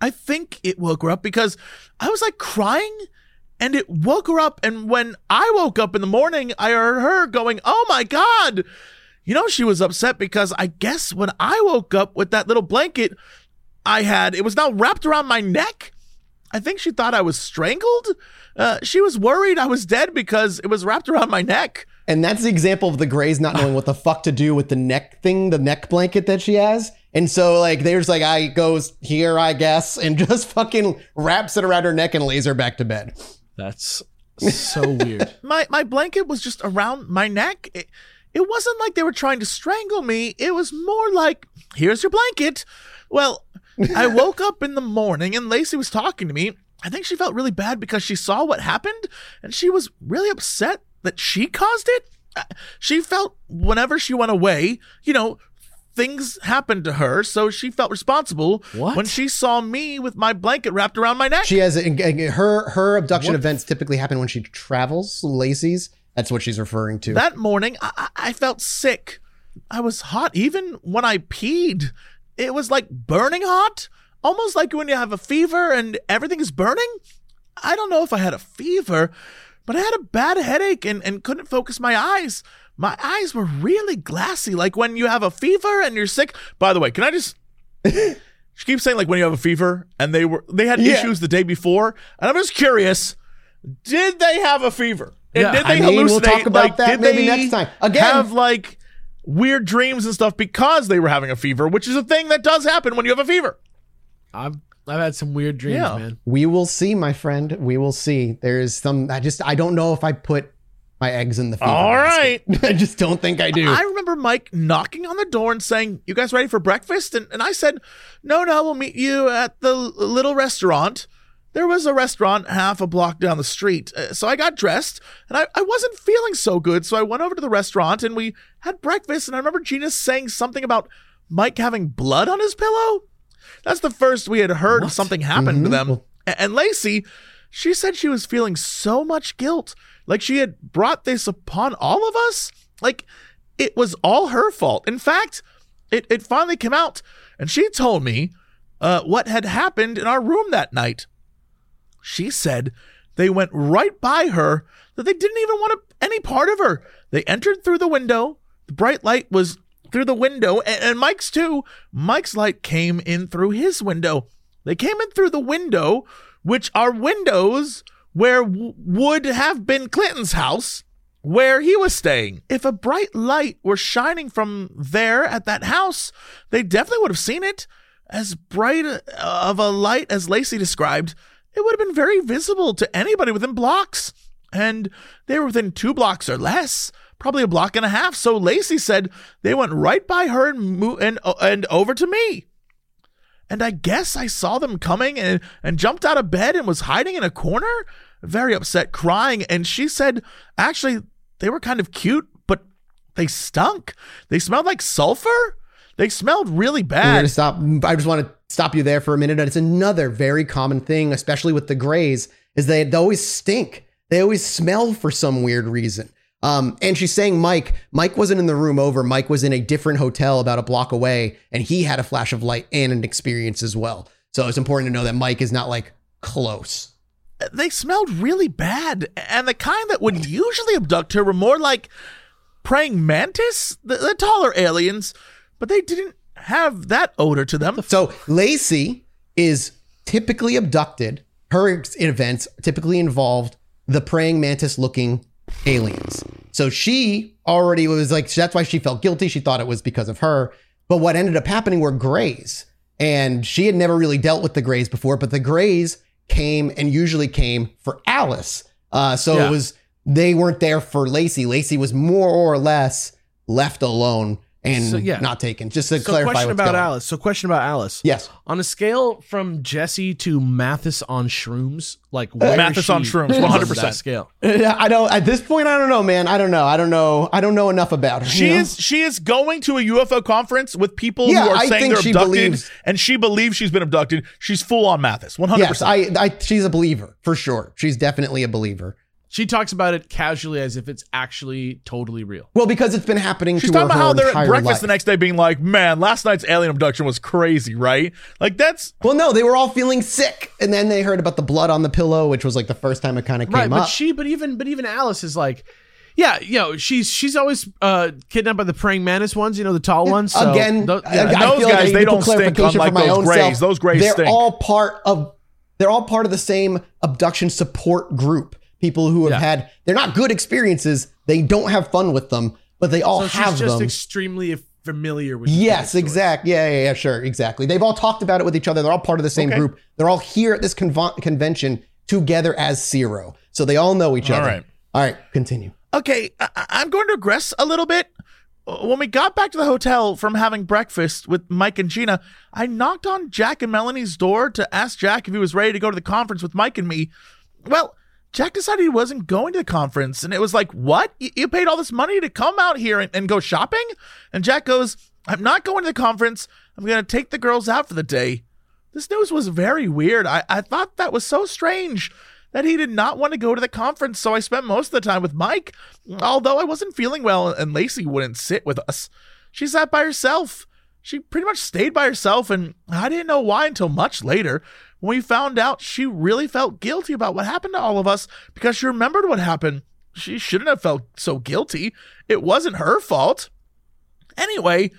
I think it woke her up because I was like crying and it woke her up and when I woke up in the morning I heard her going, "Oh my god." You know, she was upset because I guess when I woke up with that little blanket I had, it was now wrapped around my neck. I think she thought I was strangled. Uh, she was worried I was dead because it was wrapped around my neck. And that's the example of the Greys not knowing what the fuck to do with the neck thing, the neck blanket that she has. And so like there's like I goes here, I guess, and just fucking wraps it around her neck and lays her back to bed. That's so weird. My my blanket was just around my neck. It, it wasn't like they were trying to strangle me. It was more like, here's your blanket. Well, I woke up in the morning and Lacey was talking to me. I think she felt really bad because she saw what happened and she was really upset that she caused it. Uh, She felt whenever she went away, you know, things happened to her, so she felt responsible What? when she saw me with my blanket wrapped around my neck. She has her her abduction What? events typically happen when she travels. Lacey's. That's what she's referring to. That morning, I, I I felt sick. I was hot even when I peed. It was like burning hot, almost like when you have a fever and everything is burning. I don't know if I had a fever, but I had a bad headache and, and couldn't focus my eyes. My eyes were really glassy, like when you have a fever and you're sick. By the way, can I just. She keeps saying like when you have a fever, and they were they had Yeah. issues the day before, and I'm just curious, did they have a fever? And Yeah, did I they mean, we'll hallucinate? talk about Like, that maybe next time. Again- have like weird dreams and stuff because they were having a fever, which is a thing that does happen when you have a fever. I've I've had some weird dreams, Yeah. man. we will see, my friend. We will see. There's some. I just I don't know if I put my eggs in the fever. All basket. I just don't think I do. I remember Mike knocking on the door and saying, "You guys ready for breakfast?" And, and I said, "No, no, we'll meet you at the little restaurant." There was a restaurant half a block down the street, Uh, so I got dressed, and I, I wasn't feeling so good, so I went over to the restaurant and we had breakfast. And I remember Gina saying something about Mike having blood on his pillow. That's the first we had heard of something happened to them. A- And Lacey, she said she was feeling so much guilt, like she had brought this upon all of us. Like it was all her fault. In fact, it, it finally came out, and she told me uh, what had happened in our room that night. She said they went right by her, that they didn't even want any part of her. They entered through the window. The bright light was through the window, and, and Mike's too. Mike's light came in through his window. They came in through the window, which are windows where w- would have been Clinton's house where he was staying. If a bright light were shining from there at that house, they definitely would have seen it. As bright uh, of a light as Lacey described, it would have been very visible to anybody within blocks. And they were within two blocks or less, probably a block and a half. So Lacey said they went right by her and mo- and uh, and over to me. And I guess I saw them coming and, and jumped out of bed and was hiding in a corner, very upset, crying. And she said, actually, they were kind of cute, but they stunk. They smelled like sulfur. They smelled really We're bad. gonna stop. I just want to stop you there for a minute. And it's another very common thing, especially with the Greys, is they, they always stink. They always smell for some weird reason. Um, and she's saying Mike. Mike wasn't in the room over. Mike was in a different hotel about a block away, and he had a flash of light and an experience as well. So it's important to know that Mike is not like close. they smelled really bad, and the kind that would usually abduct her were more like praying mantis, the, the taller aliens, but they didn't have that odor to them. So Lacey is typically abducted. Her events typically involved the praying mantis looking aliens. So she already was like, that's why she felt guilty. She thought it was because of her. But what ended up happening were grays. And she had never really dealt with the grays before, but the grays came and usually came for Alice. Uh, so Yeah. it was, they weren't there for Lacey. Lacey was more or less left alone and So, yeah. not taken. Just to So clarify question what's about going. Alice. So question about Alice. Yes. On a scale from Jesse to Mathis on shrooms, like where Mathis is on shrooms, 100%. scale. Yeah, I don't. At this point, I don't know, man. I don't know. I don't know. I don't know enough about her. She you know? is she is going to a UFO conference with people Yeah, who are I saying think they're she abducted, believes- and she believes she's been abducted. She's full on Mathis, one hundred Yes, percent. I, I. She's a believer for sure. She's definitely a believer. She talks about it casually as if it's actually totally real. Well, because it's been happening She's to her, talking about how they're at breakfast life. the next day, being like, "Man, last night's alien abduction was crazy, right?" Like that's well, no, they were all feeling sick, and then they heard about the blood on the pillow, which was like the first time it kind of came right, but up. she, but even, but even Alice is like, yeah, you know, she's she's always uh, kidnapped by the praying mantis ones, you know, the tall ones. So Again, tho- I- yeah. And I those feel like I guys, they don't stink clarification unlike for my those own grays. self. Those grays They're stink. all part of they're all part of the same abduction support group. People who have Yeah. had they're not good experiences. They don't have fun with them, but they all So have just them. extremely familiar with. Yes, exactly. Yeah, yeah, yeah, sure, exactly. They've all talked about it with each other. They're all part of the same Okay. group. They're all here at this convo- convention together as CERO. So they all know each All other. right. All right, continue. Okay, I- I'm going to regress a little bit. When we got back to the hotel from having breakfast with Mike and Gina, I knocked on Jack and Melanie's door to ask Jack if he was ready to go to the conference with Mike and me. Well, Jack decided he wasn't going to the conference, and it was like, What? You, paid all this money to come out here and, and go shopping? And Jack goes, I'm not going to the conference. I'm going to take the girls out for the day. This news was very weird. I, I thought that was so strange that he did not want to go to the conference, so I spent most of the time with Mike. Although I wasn't feeling well and Lacey wouldn't sit with us. She sat by herself. She pretty much stayed by herself, and I didn't know why until much later when we found out she really felt guilty about what happened to all of us because she remembered what happened. She shouldn't have felt so guilty. It wasn't her fault. Anyway,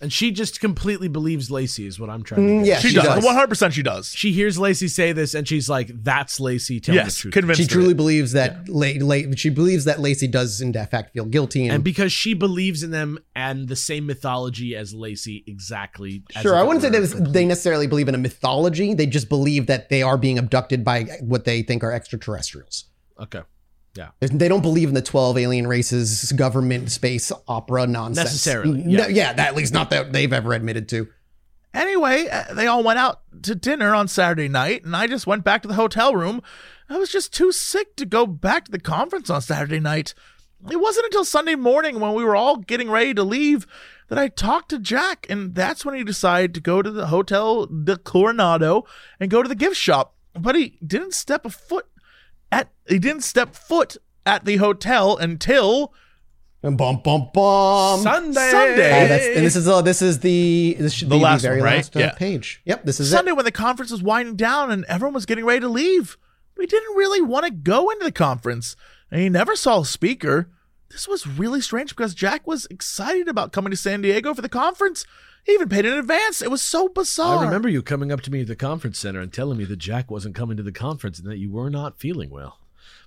And she just completely believes Lacey is what I'm trying to Mm, get. yeah, she, she does. does. 100% she does. She hears Lacey say this and she's like, "That's Lacey telling the truth." convinced She of truly it. believes that La- La- she believes that Lacey does in fact feel guilty and, and because she believes in them and the same mythology as Lacey, exactly. as Sure, if I it wouldn't say were that they necessarily believe in a mythology. They just believe that they are being abducted by what they think are extraterrestrials. Okay. They don't believe in the 12 alien races, government, space opera nonsense. Necessarily, No, yeah. yeah, that, at least not that they've ever admitted to. Anyway, uh, they all went out to dinner on Saturday night, and I just went back to the hotel room. I was just too sick to go back to the conference on Saturday night. It wasn't until Sunday morning when we were all getting ready to leave that I talked to Jack, and that's when he decided to go to the Hotel del Coronado and go to the gift shop. But he didn't step a foot at he didn't step foot at the hotel until And bum bum bum. Sunday. Sunday. Uh, that's, and this is uh, this is the this should The be last the very one, right? last uh, Yeah. page. Yep, this is Sunday it. when the conference was winding down and everyone was getting ready to leave. We didn't really want to go into the conference, and he never saw a speaker. This was really strange because Jack was excited about coming to San Diego for the conference. He even paid in advance. It was so bizarre. I remember you coming up to me at the conference center and telling me that Jack wasn't coming to the conference and that you were not feeling well.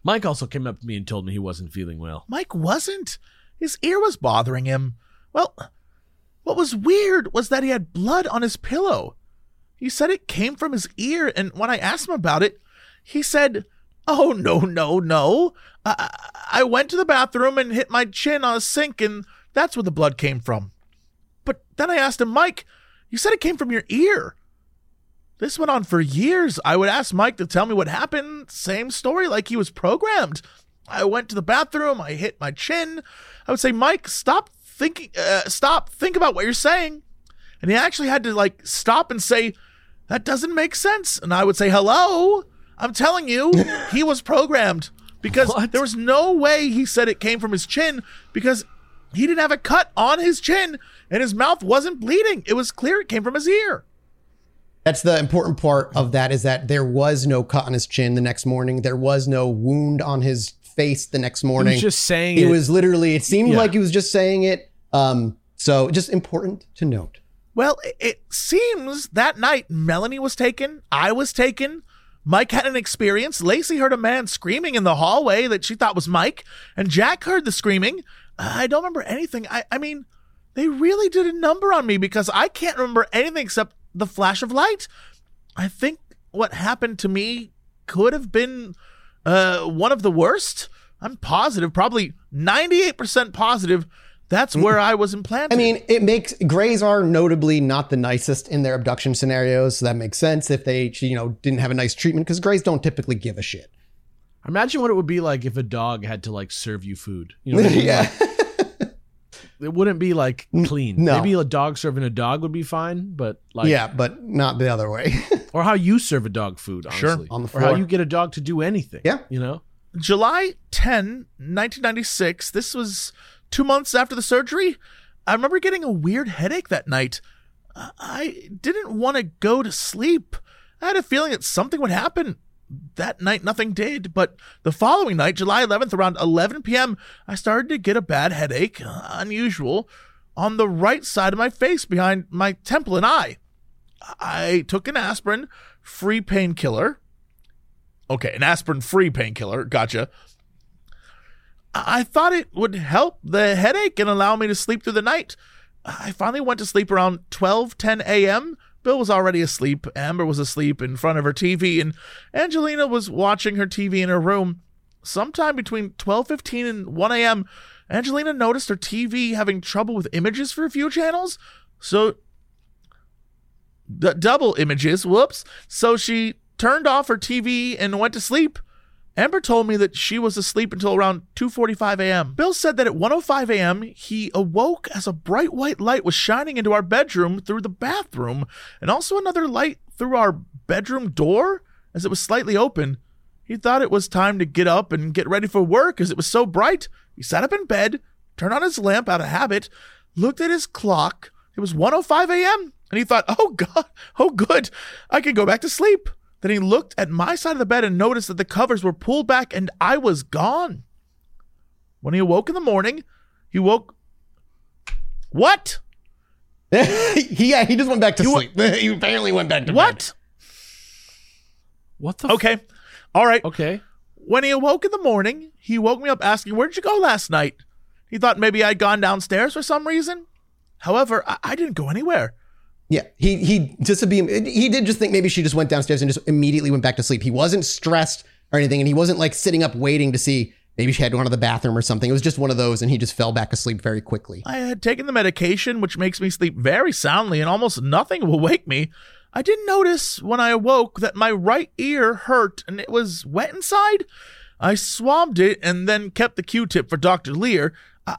Mike also came up to me and told me he wasn't feeling well. Mike wasn't. His ear was bothering him. Well, what was weird was that he had blood on his pillow. He said it came from his ear, and when I asked him about it, he said, Oh, no, no, no. I, I I went to the bathroom and hit my chin on a sink, and that's where the blood came from. But then I asked him, Mike, you said it came from your ear. This went on for years. I would ask Mike to tell me what happened. Same story, like he was programmed. I went to the bathroom. I hit my chin. I would say, Mike, stop thinking. Uh, stop. Think about what you're saying. And he actually had to like stop and say, that doesn't make sense. And I would say, hello. I'm telling you, he was programmed because What? there was no way he said it came from his chin because he didn't have a cut on his chin and his mouth wasn't bleeding. It was clear it came from his ear. That's the important part of that is that there was no cut on his chin the next morning. There was no wound on his face the next He morning. was just saying He it. was literally. It seemed Yeah. like he was just saying it. Um, so just important to note. Well, it, it seems that night Melanie was taken, I was taken. Mike had an experience. Lacey heard a man screaming in the hallway that she thought was Mike, and Jack heard the screaming. I don't remember anything. I, I mean, they really did a number on me because I can't remember anything except the flash of light. I think what happened to me could have been uh, one of the worst. I'm positive, probably 98% positive. That's where I was implanted. I mean, it makes Greys are notably not the nicest in their abduction scenarios. So that makes sense if they, you know, didn't have a nice treatment because Greys don't typically give a shit. Imagine what it would be like if a dog had to like serve you food. You know what I mean? yeah. It wouldn't be like clean. no. Maybe a dog serving a dog would be fine, but like yeah, but not the other way. or how you serve a dog food, Sure, honestly. on the Or how you get a dog to do anything. Yeah. You know? July 10, 1996. This was two months after the surgery. I remember getting a weird headache that night. I- I didn't want to go to sleep. I had a feeling that something would happen. That night, nothing did. But the following night, July 11th, around 11 p.m., I started to get a bad headache, uh, unusual, on the right side of my face behind my temple and eye. I took an aspirin free painkiller. Okay, an aspirin free painkiller. Gotcha. I thought it would help the headache and allow me to sleep through the night. I finally went to sleep around 12 10 a.m. Bill was already asleep. Amber was asleep in front of her TV, and Angelina was watching her TV in her room. Sometime between 12:15 and 1 a.m., Angelina noticed her TV having trouble with images for a few channels. So d- double images, whoops. So she turned off her TV and went to sleep. Amber told me that she was asleep until around 2:45 a.m. Bill said that at 1:05 a.m. he awoke as a bright white light was shining into our bedroom through the bathroom and also another light through our bedroom door as it was slightly open. He thought it was time to get up and get ready for work as it was so bright. He sat up in bed, turned on his lamp out of habit, looked at his clock. It was 1:05 a.m. and he thought, "Oh god, oh good. I can go back to sleep." Then he looked at my side of the bed and noticed that the covers were pulled back and I was gone. When he awoke in the morning, he woke. What? he, yeah, he just went back to You wa- sleep. he apparently went back to bed. What? What the? f- Okay. All right. Okay. When he awoke in the morning, he woke me up asking, Where'd you go last night? He thought maybe I'd gone downstairs for some reason. However, I, I didn't go anywhere. Yeah, he he just to be he did just think maybe she just went downstairs and just immediately went back to sleep. He wasn't stressed or anything, and he wasn't like sitting up waiting to see maybe she had gone to the bathroom or something. It was just one of those, and he just fell back asleep very quickly. I had taken the medication, which makes me sleep very soundly, and almost nothing will wake me. I didn't notice when I awoke that my right ear hurt and it was wet inside. I swabbed it and then kept the Q-tip for Dr. Leir. I,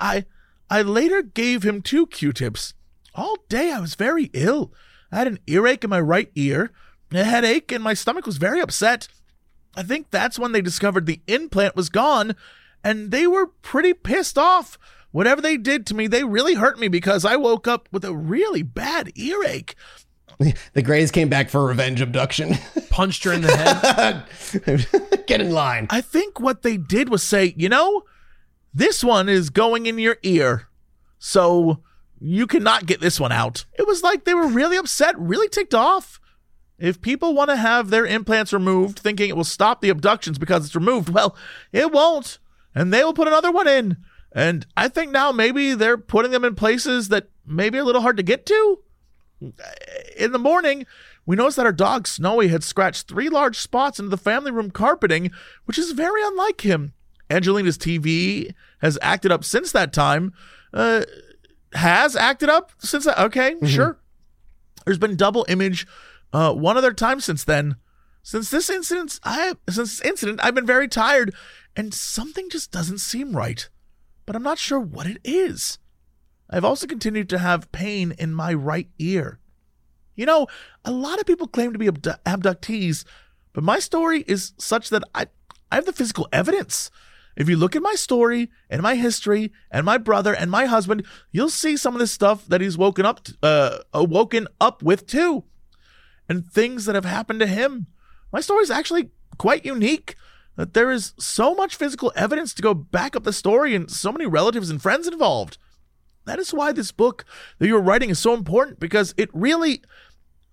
I I later gave him two Q-tips. All day I was very ill. I had an earache in my right ear, a headache, and my stomach was very upset. I think that's when they discovered the implant was gone, and they were pretty pissed off. Whatever they did to me, they really hurt me because I woke up with a really bad earache. The Greys came back for revenge abduction. Punched her in the head. Get in line. I think what they did was say, you know, this one is going in your ear, so you cannot get this one out. It was like they were really upset, really ticked off. If people want to have their implants removed, thinking it will stop the abductions because it's removed, well, it won't. And they will put another one in. And I think now maybe they're putting them in places that maybe a little hard to get to. In the morning, we noticed that our dog Snowy had scratched three large spots into the family room carpeting, which is very unlike him. Angelina's TV has acted up since that time. Uh, has acted up since that. Okay, sure. There's been double image uh, one other time since then. Since this incident, I since this incident, I've been very tired, and something just doesn't seem right. But I'm not sure what it is. I've also continued to have pain in my right ear. You know, a lot of people claim to be abdu- abductees, but my story is such that I, I have the physical evidence. If you look at my story and my history and my brother and my husband, you'll see some of the stuff that he's woken up, to, uh, woken up with too, and things that have happened to him. My story is actually quite unique. That there is so much physical evidence to go back up the story, and so many relatives and friends involved. That is why this book that you're writing is so important because it really,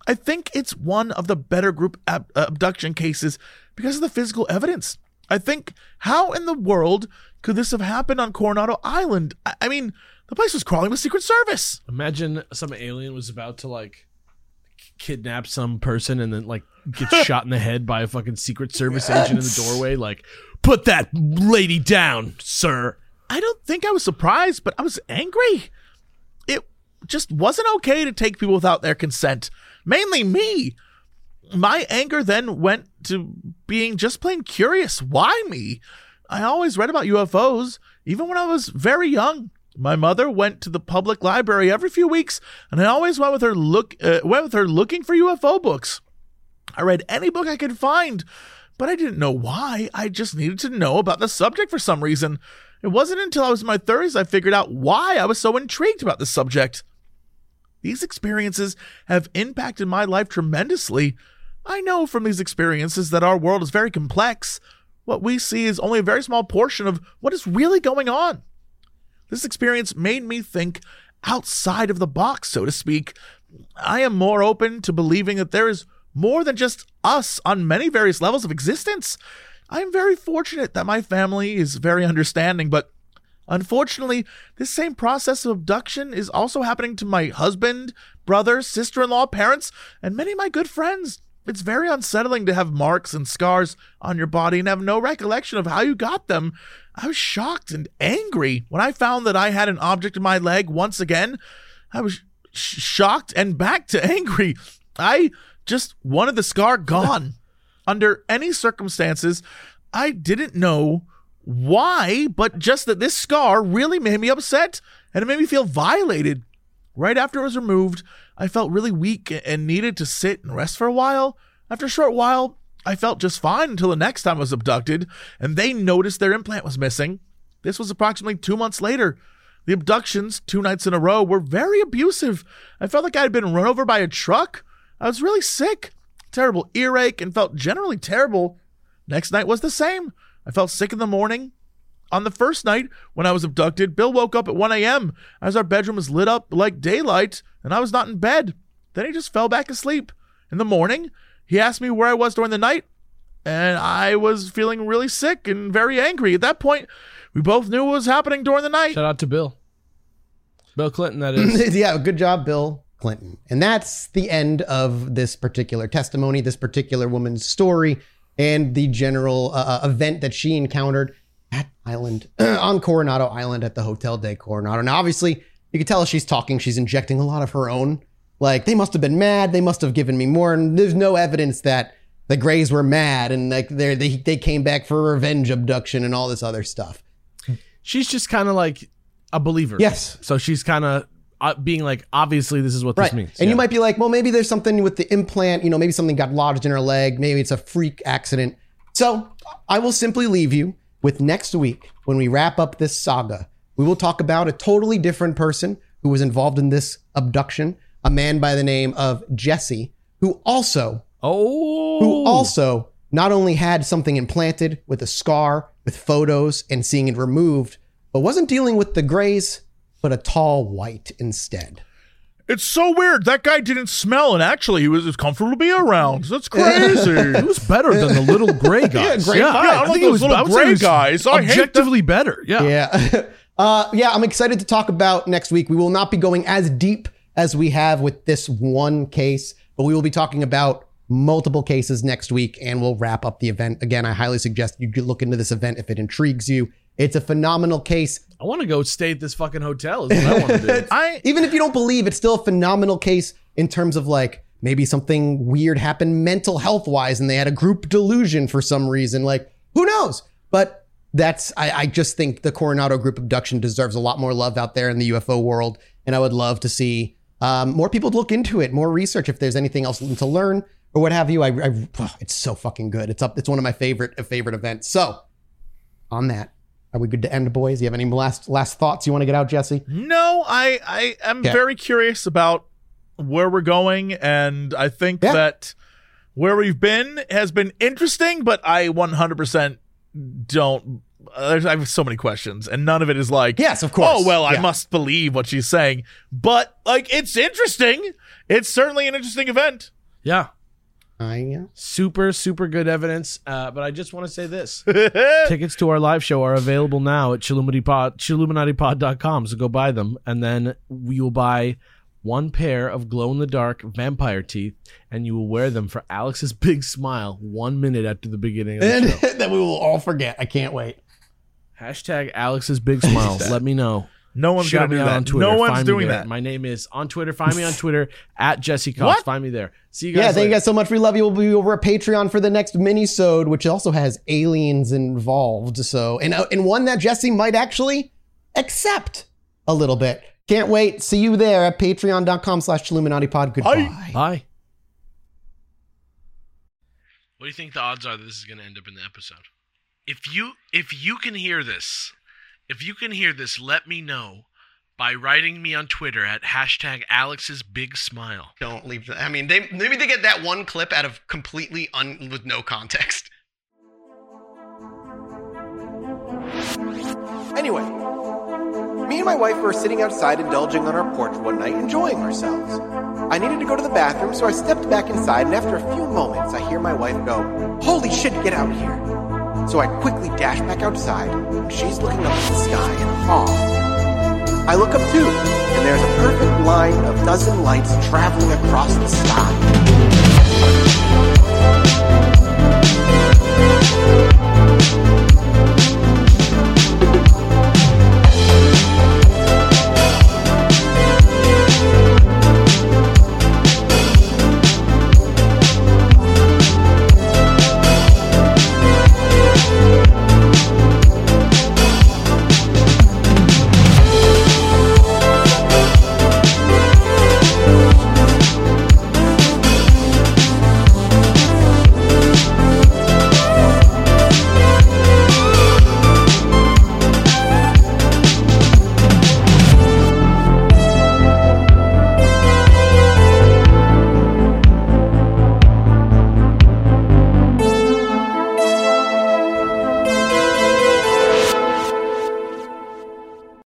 I think it's one of the better group ab- abduction cases because of the physical evidence. I think, how in the world could this have happened on Coronado Island? I, I mean, the place was crawling with Secret Service. Imagine some alien was about to like kidnap some person and then like get shot in the head by a fucking Secret Service agent in the doorway. Like, put that lady down, sir. I don't think I was surprised, but I was angry. It just wasn't okay to take people without their consent, mainly me. My anger then went to being just plain curious. Why me? I always read about UFOs, even when I was very young. My mother went to the public library every few weeks, and I always went with her look uh, went with her looking for UFO books. I read any book I could find, but I didn't know why. I just needed to know about the subject for some reason. It wasn't until I was in my 30s I figured out why I was so intrigued about the subject. These experiences have impacted my life tremendously. I know from these experiences that our world is very complex. What we see is only a very small portion of what is really going on. This experience made me think outside of the box, so to speak. I am more open to believing that there is more than just us on many various levels of existence. I am very fortunate that my family is very understanding, but unfortunately, this same process of abduction is also happening to my husband, brother, sister in law, parents, and many of my good friends. It's very unsettling to have marks and scars on your body and have no recollection of how you got them. I was shocked and angry when I found that I had an object in my leg once again. I was sh- shocked and back to angry. I just wanted the scar gone. Under any circumstances, I didn't know why, but just that this scar really made me upset and it made me feel violated. Right after it was removed, I felt really weak and needed to sit and rest for a while. After a short while, I felt just fine until the next time I was abducted, and they noticed their implant was missing. This was approximately two months later. The abductions, two nights in a row, were very abusive. I felt like I had been run over by a truck. I was really sick, terrible earache, and felt generally terrible. Next night was the same. I felt sick in the morning. On the first night, when I was abducted, Bill woke up at 1 a.m. as our bedroom was lit up like daylight, and I was not in bed. Then he just fell back asleep. In the morning, he asked me where I was during the night, and I was feeling really sick and very angry. At that point, we both knew what was happening during the night. Shout out to Bill. Bill Clinton, that is. yeah, good job, Bill Clinton. And that's the end of this particular testimony, this particular woman's story, and the general uh, uh event that she encountered at Island on Coronado Island at the Hotel del Coronado. Now, obviously, you can tell she's talking. She's injecting a lot of her own. Like they must have been mad. They must have given me more. And there's no evidence that the Greys were mad and like they they they came back for revenge abduction and all this other stuff. She's just kind of like a believer. Yes. So she's kind of uh, being like, obviously, this is what Right. this means. And Yeah. you might be like, well, maybe there's something with the implant. You know, maybe something got lodged in her leg. Maybe it's a freak accident. So I will simply leave you with next week when we wrap up this saga. We will talk about a totally different person who was involved in this abduction, a man by the name of Jesse, who also Oh. who also not only had something implanted with a scar, with photos and seeing it removed, but wasn't dealing with the grays, but a tall white instead. It's so weird. That guy didn't smell, and actually, he was comfortable to be around. That's crazy. It was better than the little gray guys. gray yeah. Yeah, I don't think think those little I would say gray it was guys. I hate them. objectively better. Yeah. Yeah. uh, yeah, I'm excited to talk about next week. We will not be going as deep as we have with this one case, but we will be talking about multiple cases next week and we'll wrap up the event. Again, I highly suggest you look into this event if it intrigues you. It's a phenomenal case. I want to go stay at this fucking hotel. Is what I want to do. I Even if you don't believe, it's still a phenomenal case in terms of like maybe something weird happened mental health wise and they had a group delusion for some reason. Like, who knows? But that's, I, I just think the Coronado group abduction deserves a lot more love out there in the UFO world. And I would love to see um, more people look into it, more research if there's anything else to learn or what have you. I, I oh, it's so fucking good. It's up. It's one of my favorite favorite events. So, on that, are we good to end, boys? You have any last last thoughts you want to get out, Jesse? no, I I am Okay. very curious about where we're going, and I think Yeah. that where we've been has been interesting, but I 100% don't. Uh, there's- I have so many questions, and none of it is like, Yes, of course. Oh well, I must believe what she's saying. But like, it's interesting. It's certainly an interesting event. Yeah. I Super, super good evidence. Uh, but I just want to say this. Tickets to our live show are available now at Chilluminatipod, ChilluminatiPod.com. So go buy them. And then we will buy one pair of glow in the dark vampire teeth, and you will wear them for Alex's big smile one minute after the beginning of the and show. that we will all forget. I can't wait. Hashtag Alex's big smile. Let me know. No one's Shout gonna me do that. on Twitter. No one's Find doing that. My name is on Twitter. Find me on Twitter at Jesse Cox. What? Find me there. See you guys. Yeah, thank you guys so much. We love you. We'll be over at Patreon for the next mini-sode, which also has aliens involved. So, and uh, and one that Jesse might actually accept a little bit. Can't wait. See you there at patreon.com slash Chilluminati-pod. Goodbye. Bye. What do you think the odds are that this is going to end up in the episode? If you if you can hear this, if you can hear this, let me know by writing me on Twitter at hashtag Alex's Big Smile. Don't leave. The, I mean, they maybe they get that one clip out of completely un with no context. Anyway, me and my wife were sitting outside indulging on our porch one night, enjoying ourselves. I needed to go to the bathroom, so I stepped back inside, and after a few moments, I hear my wife go, Holy shit, get out here! So I quickly dash back outside, she's looking up at the sky in awe. I look up too, and there's a perfect line of dozen lights traveling across the sky.